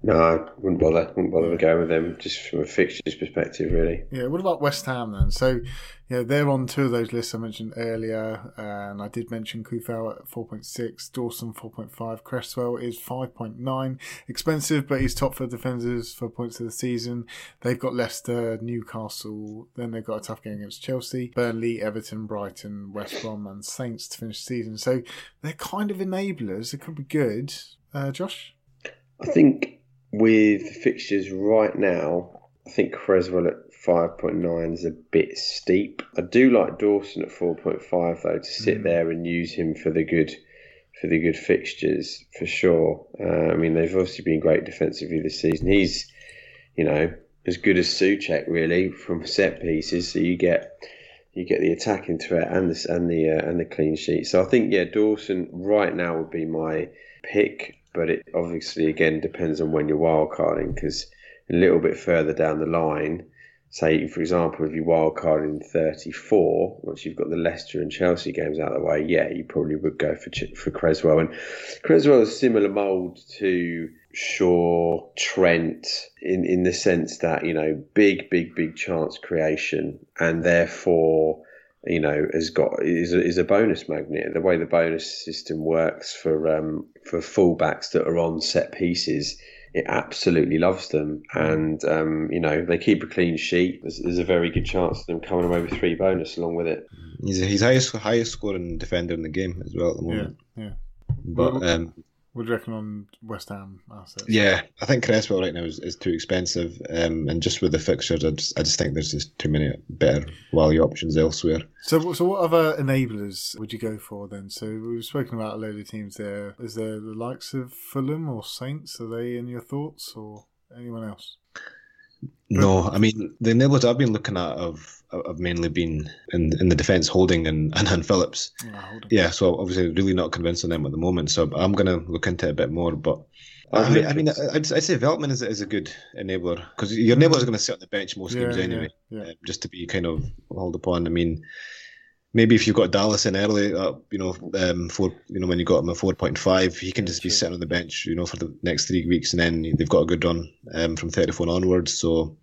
S2: No, I wouldn't bother. Wouldn't bother going with them just from a fixtures perspective, really.
S1: Yeah, what about West Ham then? So, yeah, they're on two of those lists I mentioned earlier, and I did mention Coufal at 4.6, Dawson 4.5, Cresswell is 5.9. Expensive, but he's top for defenders for points of the season. They've got Leicester, Newcastle, then they've got a tough game against Chelsea, Burnley, Everton, Brighton, West Brom, and Saints to finish the season. So they're kind of enablers. It could be good. Uh, Josh?
S2: I think with fixtures right now, I think Cresswell at 5.9 is a bit steep. I do like Dawson at 4.5 though to sit
S1: Mm.
S2: there and use him for the good for the good fixtures for sure. Uh, I mean they've obviously been great defensively this season. He's you know as good as Souček really from set pieces. So you get you get the attacking threat and the and the uh, and the clean sheet. So I think yeah Dawson right now would be my pick, but it obviously again depends on when you're wildcarding because a little bit further down the line, say, for example, if you wild card in 34, once you've got the Leicester and Chelsea games out of the way, yeah, you probably would go for for Cresswell. And Cresswell is similar mould to Shaw, Trent, in, in the sense that, you know, big, big, big chance creation, and therefore you know, has got is a, is a bonus magnet. The way the bonus system works for um, for fullbacks that are on set pieces, it absolutely loves them. And um, you know, they keep a clean sheet. There's, there's, a very good chance of them coming away with three bonus along with it.
S3: He's he's highest highest scoring defender in the game as well at the moment.
S1: Yeah, yeah.
S3: But um,
S1: what do you reckon on West Ham assets?
S3: Yeah, I think Cresswell right now is, is too expensive, um, and just with the fixtures, I just, I just think there's just too many better value options elsewhere.
S1: So, so what other enablers would you go for then? So we've spoken about a load of teams there. Is there the likes of Fulham or Saints? Are they in your thoughts, or anyone else?
S3: No, I mean the enablers I've been looking at have have mainly been in in the defence holding and and, and Phillips. Yeah, so obviously really not convinced on them at the moment. So I'm going to look into it a bit more. But I mean, I mean, I'd, I'd say Veltman is, is a good enabler because your enablers are going to sit on the bench most
S1: yeah,
S3: games anyway,
S1: yeah, yeah.
S3: Uh, just to be kind of held upon. I mean, maybe if you've got Dallas in early, uh, you know, um, four, you know, when you got him a four point five, he can just be sitting on the bench, you know, for the next three weeks, and then they've got a good run um, from thirty four onwards. So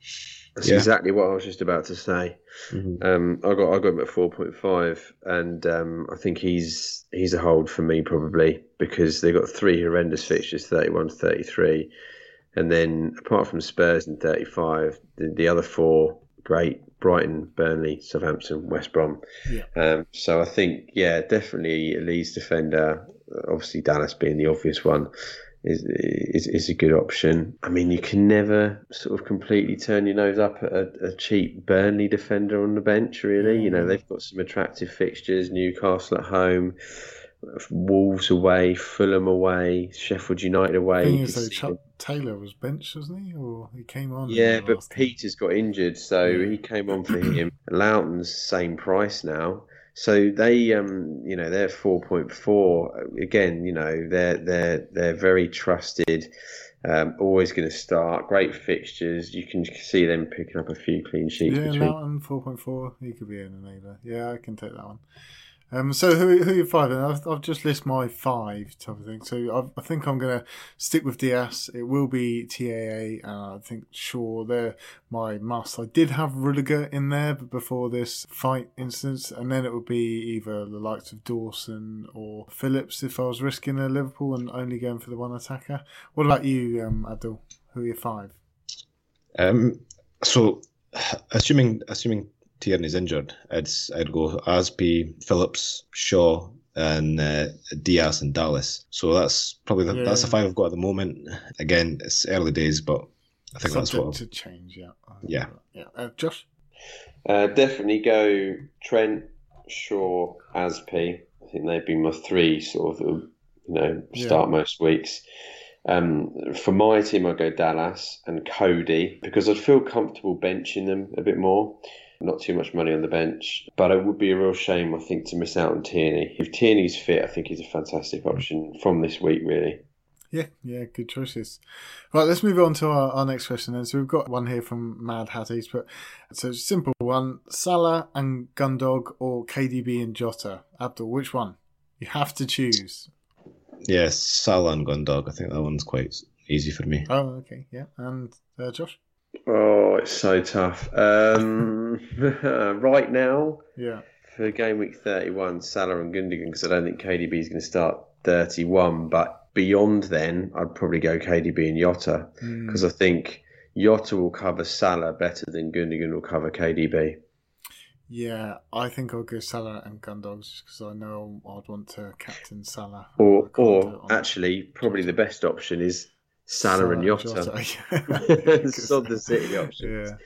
S2: that's yeah. exactly what I was just about to say. Mm-hmm. Um, I got I got him at four point five, and um, I think he's he's a hold for me probably because they got three horrendous fixtures, 31 33. and then apart from Spurs in thirty five, the, the other four great Brighton, Burnley, Southampton, West Brom.
S1: Yeah.
S2: Um, so I think yeah, definitely a Leeds defender. Obviously Dallas being the obvious one is, is is a good option. I mean, you can never sort of completely turn your nose up at a, a, cheap Burnley defender on the bench. Really, you know mm. they've got some attractive fixtures: Newcastle at home, Wolves away, Fulham away, Sheffield United away.
S1: thing is, though, Chuck Taylor was benched, wasn't he, or he came on?
S2: Yeah, but Pieters got injured, so he came on for him. Lowton's same price now. So they, um, you know, they're four point four. Again, you know, they're they're they're very trusted. Um, always going to start. Great fixtures. You can see them picking up a few clean sheets.
S1: Yeah, between. Mountain four point four. He could be in a neighbour. Yeah, I can take that one. Um, so who who are your five? And I've, I've just list my five type of thing. So I've, i think I'm going to stick with Dias. It will be TAA. Uh, I think sure they're my must. I did have Rudiger in there but before this fight instance, and then it would be either the likes of Dawson or Phillips if I was risking a Liverpool and only going for the one attacker. What about you, um, Abdul? Who are your five?
S3: Um, so assuming assuming Tierney's injured, it's I'd go Azpi, Phillips, Shaw, and uh, Dias and Dallas. So that's probably the, yeah. that's the five I've got at the moment. Again, it's early days, but I think
S1: Subject
S3: that's what
S1: to change. Yeah.
S3: Yeah.
S1: Yeah. Uh, Josh.
S2: Uh, definitely go Trent, Shaw, Azpi. I think they'd be my three sort of you know start yeah. most weeks. Um, for my team, I go Dallas and Coady because I'd feel comfortable benching them a bit more not too much money on the bench. But it would be a real shame, I think, to miss out on Tierney. If Tierney's fit, I think he's a fantastic option from this week, really.
S1: Yeah, yeah, good choices. Right, let's move on to our, our next question then. So we've got one here from Mad Hatties, but so simple one: Salah and Gundog or KDB and Jota. Abdul, which one? You have to choose.
S3: Yes, Salah and Gundog. I think that one's quite easy for me.
S1: Oh, okay, yeah. And uh, Josh?
S2: Oh, it's so tough. Um, right now,
S1: yeah,
S2: for game week 31, Salah and Gundogan, because I don't think KDB is going to start 31. But beyond then, I'd probably go KDB and Jota, because mm. I think Jota will cover Salah better than Gundogan will cover KDB.
S1: Yeah, I think I'll go Salah and Gundogs because I know I'd want to captain Salah.
S2: Or, or actually, probably the best option is Salah and. Jota. Sod the City options. Yeah.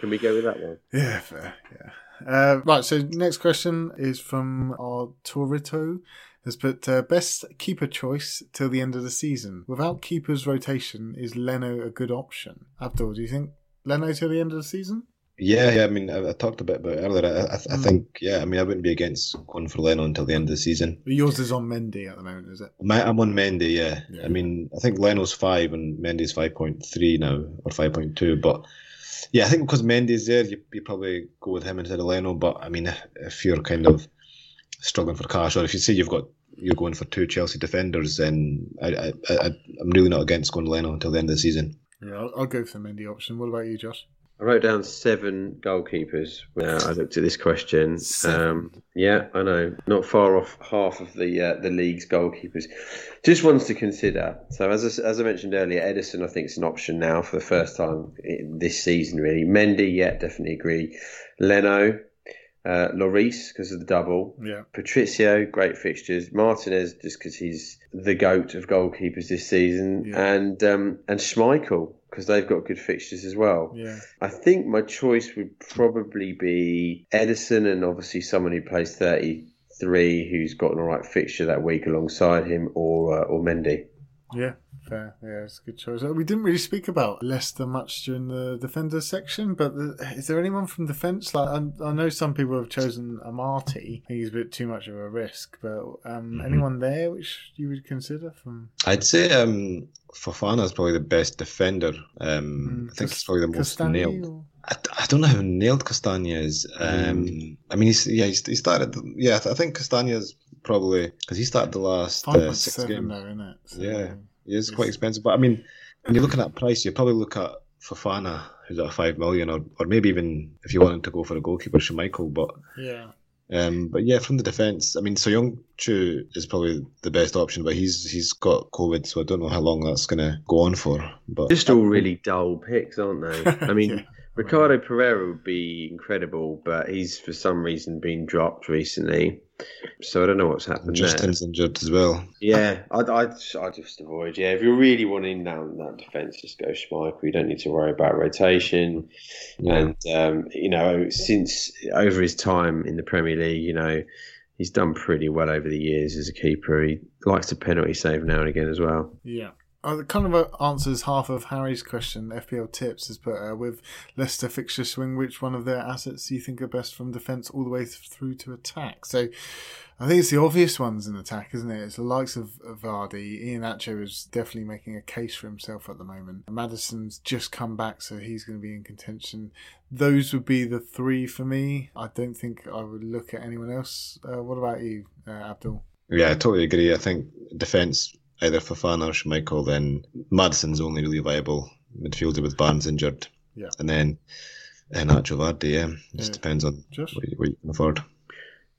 S2: Can we go with that one?
S1: Yeah, fair. Yeah. Uh, right. So next question is from our Torito. Has put uh, best keeper choice till the end of the season. Without keepers rotation, is Leno a good option? Abdul, do you think Leno till the end of the season?
S3: Yeah, yeah. I mean, I, I talked a bit about it earlier. I, I, I mm. think, yeah. I mean, I wouldn't be against going for Leno until the end of the season.
S1: But yours is on Mendy at the moment, is it?
S3: My, I'm on Mendy. Yeah. yeah. I mean, I think Leno's five and Mendy's five point three now or five point two. But Yeah, I think because Mendy's there, you, you probably go with him instead of Leno. But I mean, if, if you're kind of struggling for cash, or if you say you've got you're going for two Chelsea defenders, then I, I, I I'm really not against going Leno until the end of the season.
S1: Yeah, I'll, I'll go for the Mendy option. What about you, Josh?
S2: I wrote down seven goalkeepers when I looked at this question. Um, yeah, I know, not far off half of the uh, the league's goalkeepers. Just ones to consider. So as I, as I mentioned earlier, Ederson I think is an option now for the first time in this season. Really, Mendy, yeah, definitely agree. Leno, uh, Lloris because of the double.
S1: Yeah.
S2: Patricio, great fixtures. Martinez just because he's the goat of goalkeepers this season,
S1: Yeah.
S2: and um, and Schmeichel because they've got good fixtures as well.
S1: Yeah.
S2: I think my choice would probably be Ederson and obviously someone who plays 33 who's got an alright fixture that week alongside him or uh, or Mendy.
S1: Yeah, fair. Yeah, it's a good choice. Uh, We didn't really speak about Leicester much during the defender section, but the, is there anyone from defence? Like, I, I know some people have chosen Amartey. I think he's a bit too much of a risk, but um, anyone there which you would consider from
S3: I'd say um, Fofana is probably the best defender. Um, I think he's probably the most nailed.
S1: or-
S3: I, I don't know how nailed Castagna is. Um, I mean, he's yeah, he's, he started. Yeah, I think Castagna's probably because he started the last
S1: Five
S3: uh,
S1: point
S3: six
S1: seven
S3: games.
S1: though, isn't it? So,
S3: Yeah. He is
S1: It's-
S3: quite expensive, but I mean, when you're looking at price, you probably look at Fofana, who's at five million, or, or maybe even if you wanted to go for a goalkeeper, Schmeichel. But
S1: yeah.
S3: um, but yeah, from the defence, I mean, So Young Chu is probably the best option, but he's he's got COVID, so I don't know how long that's going to go on for. But
S2: Just all really dull picks, aren't they? I mean,
S1: Yeah.
S2: Ricardo Pereira would be incredible, but he's for some reason been dropped recently. So I don't know what's happened there.
S3: Justin's injured as well.
S2: Yeah, I'd, I'd, I'd just avoid. Yeah, if you're really wanting down that defence, just go Schmeichel. You don't need to worry about rotation. And, um, you know, since over his time in the Premier League, you know, he's done pretty well over the years as a keeper. He likes to penalty save now and again as well.
S1: Yeah. Uh, kind of uh, answers half of Harry's question. FPL tips has put uh, with Leicester fixture swing, which one of their assets do you think are best from defence all the way through to attack? So I think it's the obvious ones in attack, isn't it? It's the likes of, of Vardy. Iheanacho is definitely making a case for himself at the moment. Maddison's just come back, so he's going to be in contention. Those would be the three for me. I don't think I would look at anyone else. Uh, what about you, uh, Abdul?
S3: Yeah, I totally agree. I think defence, either Fofana or Schmeichel, then Maddison's only really viable midfielder with Barnes injured.
S1: Yeah.
S3: And then uh, Nacho Vardy, yeah. Just
S1: Yeah.
S3: depends on
S1: Josh?
S3: what you, what you can afford.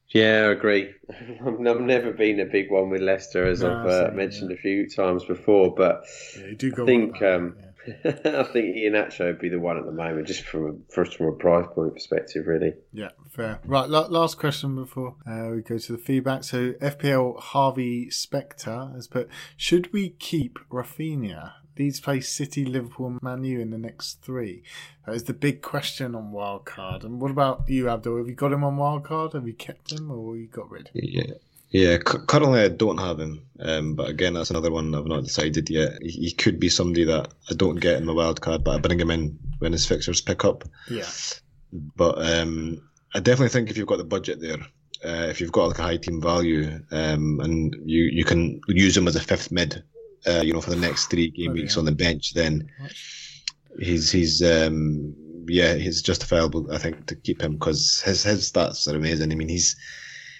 S2: Yeah, I agree. I've I've never been a big one with Leicester, as
S1: No,
S2: I've uh, mentioned
S1: yeah.
S2: a few times before, but
S1: Yeah, you do go
S2: I think
S1: about
S2: um,
S1: yeah.
S2: I think Iheanacho would be the one at the moment, just from a, first from a price point perspective, really.
S1: Yeah, fair. Right, la- last question before uh, we go to the feedback. So, FPL Harvey Spectre has put: Should we keep Raphinha? Leeds play City, Liverpool, Man U in the next three. That is the big question on wildcard. And what about you, Abdul? Have you got him on wildcard? Have you kept him, or you got rid? Of him?
S3: Yeah. Yeah, cu- currently I don't have him, um, but again, that's another one I've not decided yet. He, he could be somebody that I don't get in my wild card, but I bring him in when his fixtures pick up.
S1: Yeah,
S3: But um, I definitely think if you've got the budget there, uh, if you've got like a high team value, um, and you you can use him as a fifth mid, uh, you know, for the next three game
S1: Bloody
S3: weeks
S1: hell.
S3: on the bench, then he's he's um, yeah he's justifiable. I think to keep him because his his stats are amazing. I mean he's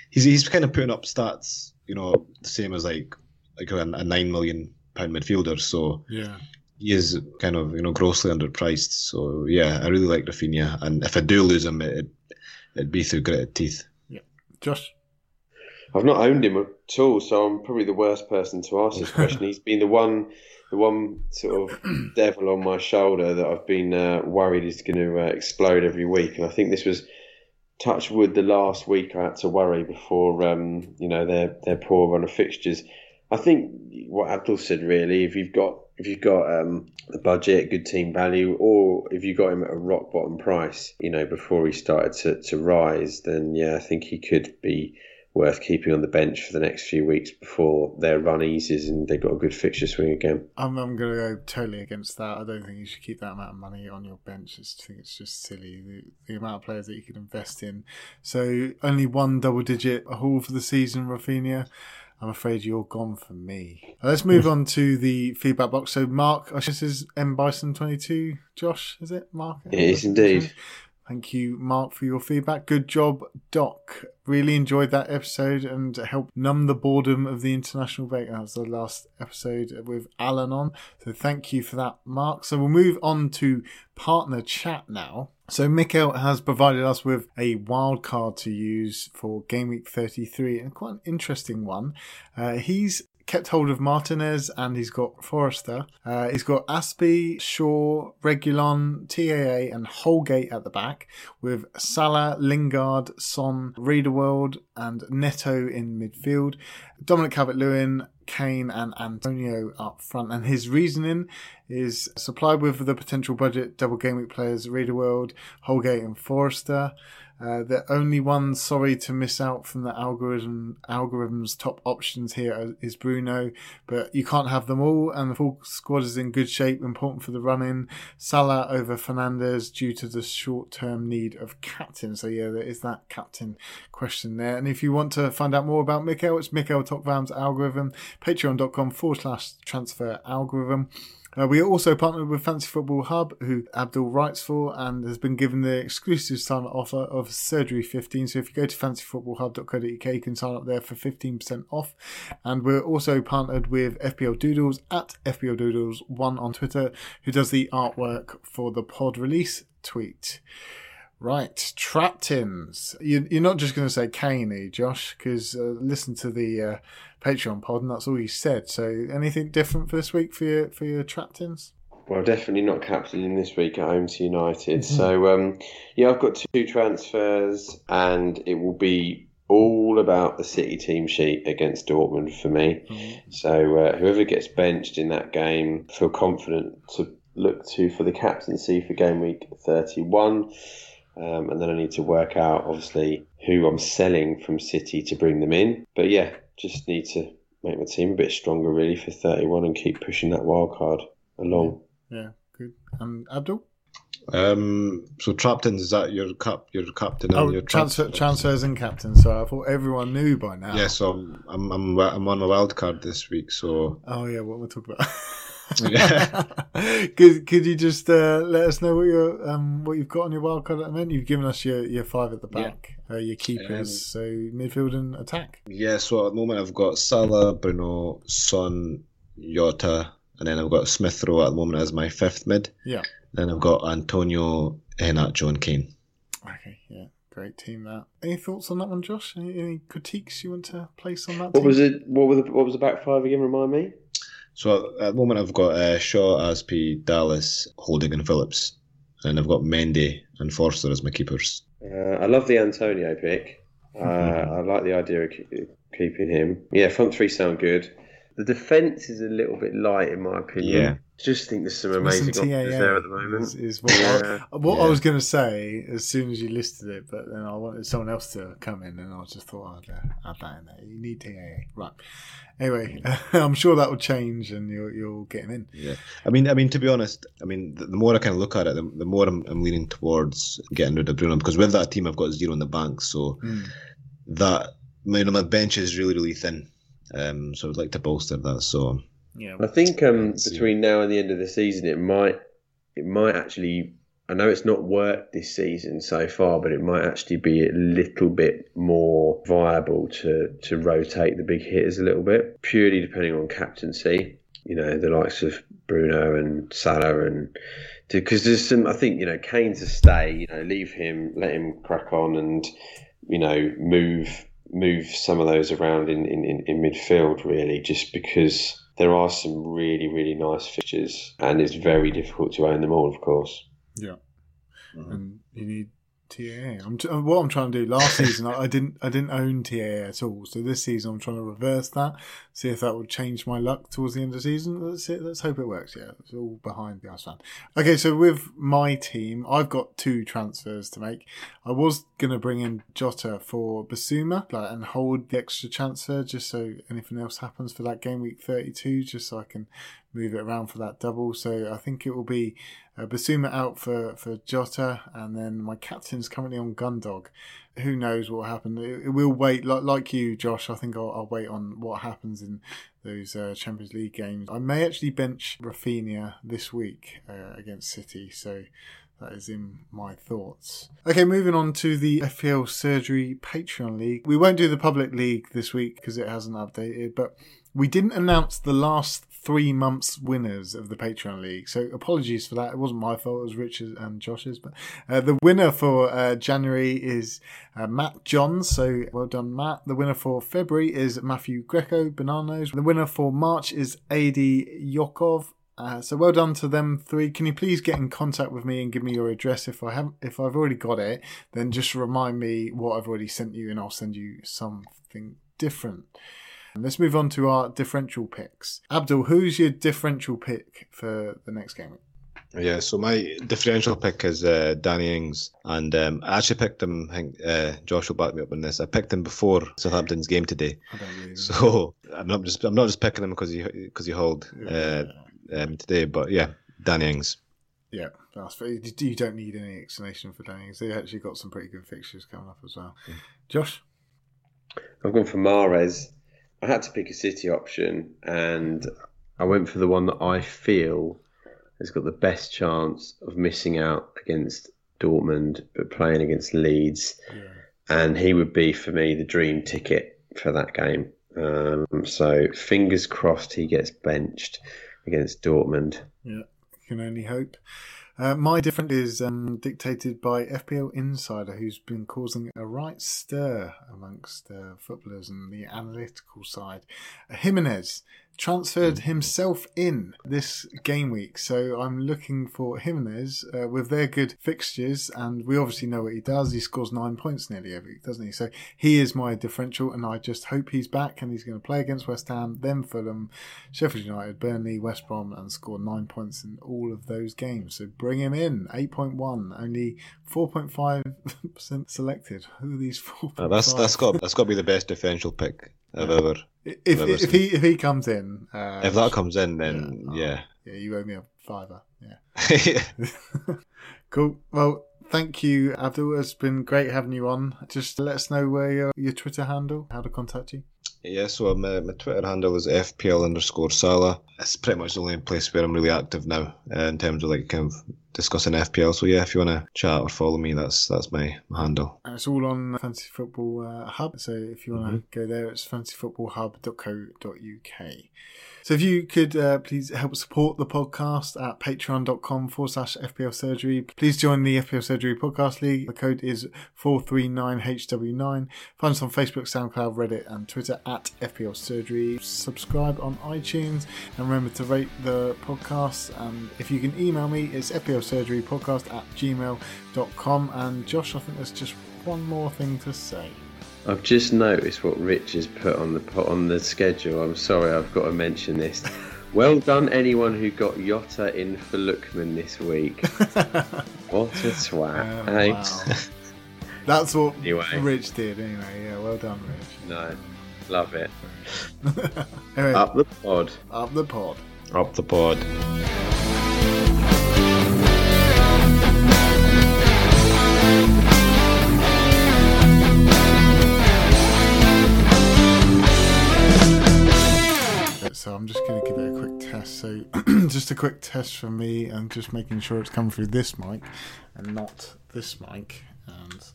S3: he's he's kind of putting up stats, you know, the same as like like a, a nine million pound midfielder. So
S1: yeah.
S3: he is kind of you know grossly underpriced. So yeah, I really like Raphinha, and if I do lose him, it it'd be through gritted teeth.
S1: Yeah, Josh,
S2: I've not owned him at all, so I'm probably the worst person to ask this question. He's been the one, the one sort of devil on my shoulder that I've been uh, worried is going to uh, explode every week, and I think this was touch wood the last week I had to worry before um, you know their their poor run of fixtures. I think what Abdul said really, if you've got if you've got um, the budget, good team value, or if you got him at a rock bottom price, you know before he started to, to rise, then yeah, I think he could be worth keeping on the bench for the next few weeks before their run eases and they've got a good fixture swing again.
S1: I'm, I'm going to go totally against that. I don't think you should keep that amount of money on your bench. I just think it's just silly the, the amount of players that you could invest in. So only one double digit haul for the season, Raphinha. I'm afraid you're gone for me. Let's move on to the feedback box. So, Mark, I this is M Bison 22. Josh, is it Mark?
S2: It is indeed.
S1: Thank you, Mark, for your feedback. Good job, Doc. Really enjoyed that episode and helped numb the boredom of the international break. That was the last episode with Alan on. So thank you for that, Mark. So we'll move on to partner chat now. So Mikkel has provided us with a wild card to use for Game Week 33 and quite an interesting one. Uh, he's kept hold of Martinez and he's got Forster. Uh, he's got Azpi, Shaw, Reguilón, TAA, and Holgate at the back with Salah, Lingard, Son, Riedewald, and Neto in midfield. Dominic Calvert Lewin, Kane, and Antonio up front. And his reasoning is supplied with the potential budget double game week players Riedewald, Holgate, and Forster. Uh, the only one sorry to miss out from the algorithm algorithm's top options here is Bruno, but you can't have them all. And the full squad is in good shape, important for the run in. Salah over Fernandes due to the short term need of captain. So yeah, there is that captain question there. And if you want to find out more about Mikkel, it's Mikkel Topvam's algorithm, patreon.com forward slash transfer algorithm. Uh, we are also partnered with Fantasy Football Hub, who Abdul writes for and has been given the exclusive sign up offer of Surgery 15. So if you go to fantasyfootballhub.co.uk, you can sign up there for 15% off. And we're also partnered with FPL Doodles at FPL Doodles1 on Twitter, who does the artwork for the pod release tweet. Right, trap tins. You, are not just going to say Caney, Josh, because uh, listen to the uh, Patreon pod, and that's all you said. So, anything different for this week for your for your trap tins?
S2: Well, definitely not captaining this week at home to United. Mm-hmm. So, um, yeah, I've got two transfers, and it will be all about the City team sheet against Dortmund for me. Mm-hmm. So, uh, whoever gets benched in that game, feel confident to look to for the captaincy for game week 31. Um, and then I need to work out, obviously, who I'm selling from City to bring them in. But yeah, just need to make my team a bit stronger, really, for 31 and keep pushing that wild card along.
S1: Yeah, good. And Abdul?
S3: Um, so captains is that your cap your captain
S1: oh,
S3: your
S1: transfer, transfers and captain. So I thought everyone knew by now.
S3: Yeah, so I'm I'm I'm on a wild card this week. So
S1: oh yeah, what we're talking about. Yeah. could could you just uh, let us know what you um what you've got on your wildcard at the moment? You've given us your, your five at the back, yeah. uh, your keepers, um, so midfield and attack.
S3: Yeah, so at the moment I've got Salah, Bruno, Son, Jota, and then I've got Smith Rowe at the moment as my fifth mid.
S1: Yeah.
S3: Then I've got Antonio, Iheanacho, and Kane.
S1: Okay, yeah. Great team that. Any thoughts on that one, Josh? Any, any critiques you want to place on that?
S2: What team? was it? What was the what was the back five again? Remind me.
S3: So at the moment, I've got uh, Shaw, Azpi, Dallas, Holding, and Phillips, and I've got Mendy and Forster as my keepers.
S2: Uh, I love the Antonio pick. Uh, mm-hmm. I like the idea of keeping him. Yeah, front three sound good. The defence is a little bit light, in my opinion. Yeah. Just think there's some amazing options there at the moment. Is,
S1: is what, yeah. I, what yeah. I was going to say as soon as you listed it, but then I wanted someone else to come in, and I just thought I'd uh, add that in there. You need TAA, right? Anyway, I'm sure that will change, and you'll you'll get him in.
S3: Yeah, I mean, I mean, to be honest, I mean, the, the more I kind of look at it, the, the more I'm, I'm, leaning towards getting rid of Bruno because with that team, I've got zero in the bank, so mm. that you know, my bench is really really thin. Um, so I'd like to bolster that. So
S2: yeah, I think um, between now and the end of the season, it might it might actually. I know it's not worked this season so far, but it might actually be a little bit more viable to to rotate the big hitters a little bit, purely depending on captaincy. You know, the likes of Bruno and Salah and because there's some. I think you know Kane's a stay. You know, leave him, let him crack on, and you know move move some of those around in, in, in midfield, really, just because there are some really, really nice fixtures and it's very difficult to own them all, of course.
S1: Yeah. Mm-hmm. And you need TAA. I'm t- uh, what I'm trying to do. Last season, I, I, didn't I didn't own TAA at all. So this season, I'm trying to reverse that. See if that would change my luck towards the end of the season. Let's. Let's hope it works. Yeah, it's all behind the ice fan. Okay, so with my team, I've got two transfers to make. I was gonna bring in Jota for Bissouma like, and hold the extra transfer just so anything else happens for that game week 32, just so I can move it around for that double. So I think it will be uh, Bissouma out for, for Jota, and then my captain's currently on Gundog. Who knows what will happen? It, it will wait, like, like you, Josh. I think I'll, I'll wait on what happens in those uh, Champions League games. I may actually bench Raphinha this week uh, against City, so that is in my thoughts. Okay, moving on to the FPL Surgery Patreon League. We won't do the public league this week because it hasn't updated, but we didn't announce the last three months winners of the Patreon League. So apologies for that. It wasn't my fault. It was Richard and Josh's. But uh, the winner for uh, January is uh, Matt Johns. So well done, Matt. The winner for February is Matthew Greco, Bananos. The winner for March is Adi Yokov. Uh, so well done to them three. Can you please get in contact with me and give me your address if I have if I've already got it? Then just remind me what I've already sent you, and I'll send you something different. And let's move on to our differential picks. Abdul, who's your differential pick for the next game?
S3: Yeah, so my differential pick is uh, Danny Ings, and um, I actually picked him. I think uh, Josh will back me up on this. I picked him before Southampton's game today, so I'm not just I'm not just picking him because he because he hauled uh, um, today, but yeah, Danny Ings.
S1: Yeah, that's you don't need any explanation for Danny Ings. They actually got some pretty good fixtures coming up as well.
S3: Mm.
S1: Josh,
S2: I've gone for Mahrez. I had to pick a City option, and I went for the one that I feel has got the best chance of missing out against Dortmund, but playing against Leeds. And he would be for me the dream ticket for that game. Um, so fingers crossed he gets benched against Dortmund.
S1: Yeah, can only hope. Uh, my different is um, dictated by FPL Insider, who's been causing a right stir amongst uh, footballers and the analytical side. Jimenez transferred himself in this game week, so I'm looking for Jimenez uh, with their good fixtures, and we obviously know what he does. He scores nine points nearly every week, doesn't he? So he is my differential, and I just hope he's back and he's going to play against West Ham, then Fulham, Sheffield United, Burnley, West Brom, and score nine points in all of those games. So bring him in. 8.1, only 4.5% selected. Who are these four?
S3: Uh, that's that's got that's got to be the best differential pick I've ever.
S1: If,
S3: Never
S1: if
S3: seen.
S1: he if he comes in, uh,
S3: If that comes in, then
S1: oh,
S3: yeah.
S1: yeah, you owe me a fiver. Yeah, cool. Well, thank you, Abdul. It's been great having you on. Just let us know where your your Twitter handle, how to contact you.
S3: Yeah, so my, my Twitter handle is FPL underscore Salah. It's pretty much the only place where I'm really active now uh, in terms of like kind of discussing FPL. So yeah, if you want to chat or follow me, that's that's my handle.
S1: And it's all on Fantasy Football uh, Hub. So if you want to
S3: Mm-hmm.
S1: go there, it's fantasyfootballhub.co.uk. So if you could uh, please help support the podcast at patreon.com forward slash FPL Surgery. Please join the FPL Surgery Podcast League. The code is 439HW9. Find us on Facebook, SoundCloud, Reddit, and Twitter at FPL Surgery. Subscribe on iTunes and remember to rate the podcast. And if you can email me, it's FPL Surgery Podcast at gmail.com. And Josh, I think there's just one more thing to say.
S2: I've just noticed what Rich has put on the put on the schedule. I'm sorry, I've got to mention this. Well done, anyone who got Jota in for Lookman this week. what a swat!
S1: Oh,
S2: hey?
S1: wow. That's what
S2: Anyway.
S1: Rich did, anyway. Yeah, well done, Rich.
S2: No, love it.
S1: Anyway,
S2: Up the pod.
S1: up the pod.
S3: Up the pod.
S1: So I'm just going to give it a quick test. So just a quick test for me and just making sure it's coming through this mic and not this mic. And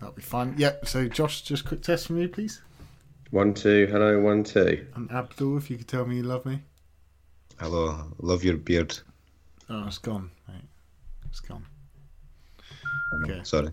S1: that'll be fine. Yep. So Josh, just quick test for me, please.
S2: One two. Hello. One two.
S1: And Abdul, if you could tell me you love me.
S3: Hello, love your beard.
S1: Oh, it's gone, mate. It's gone. Okay.
S3: Sorry.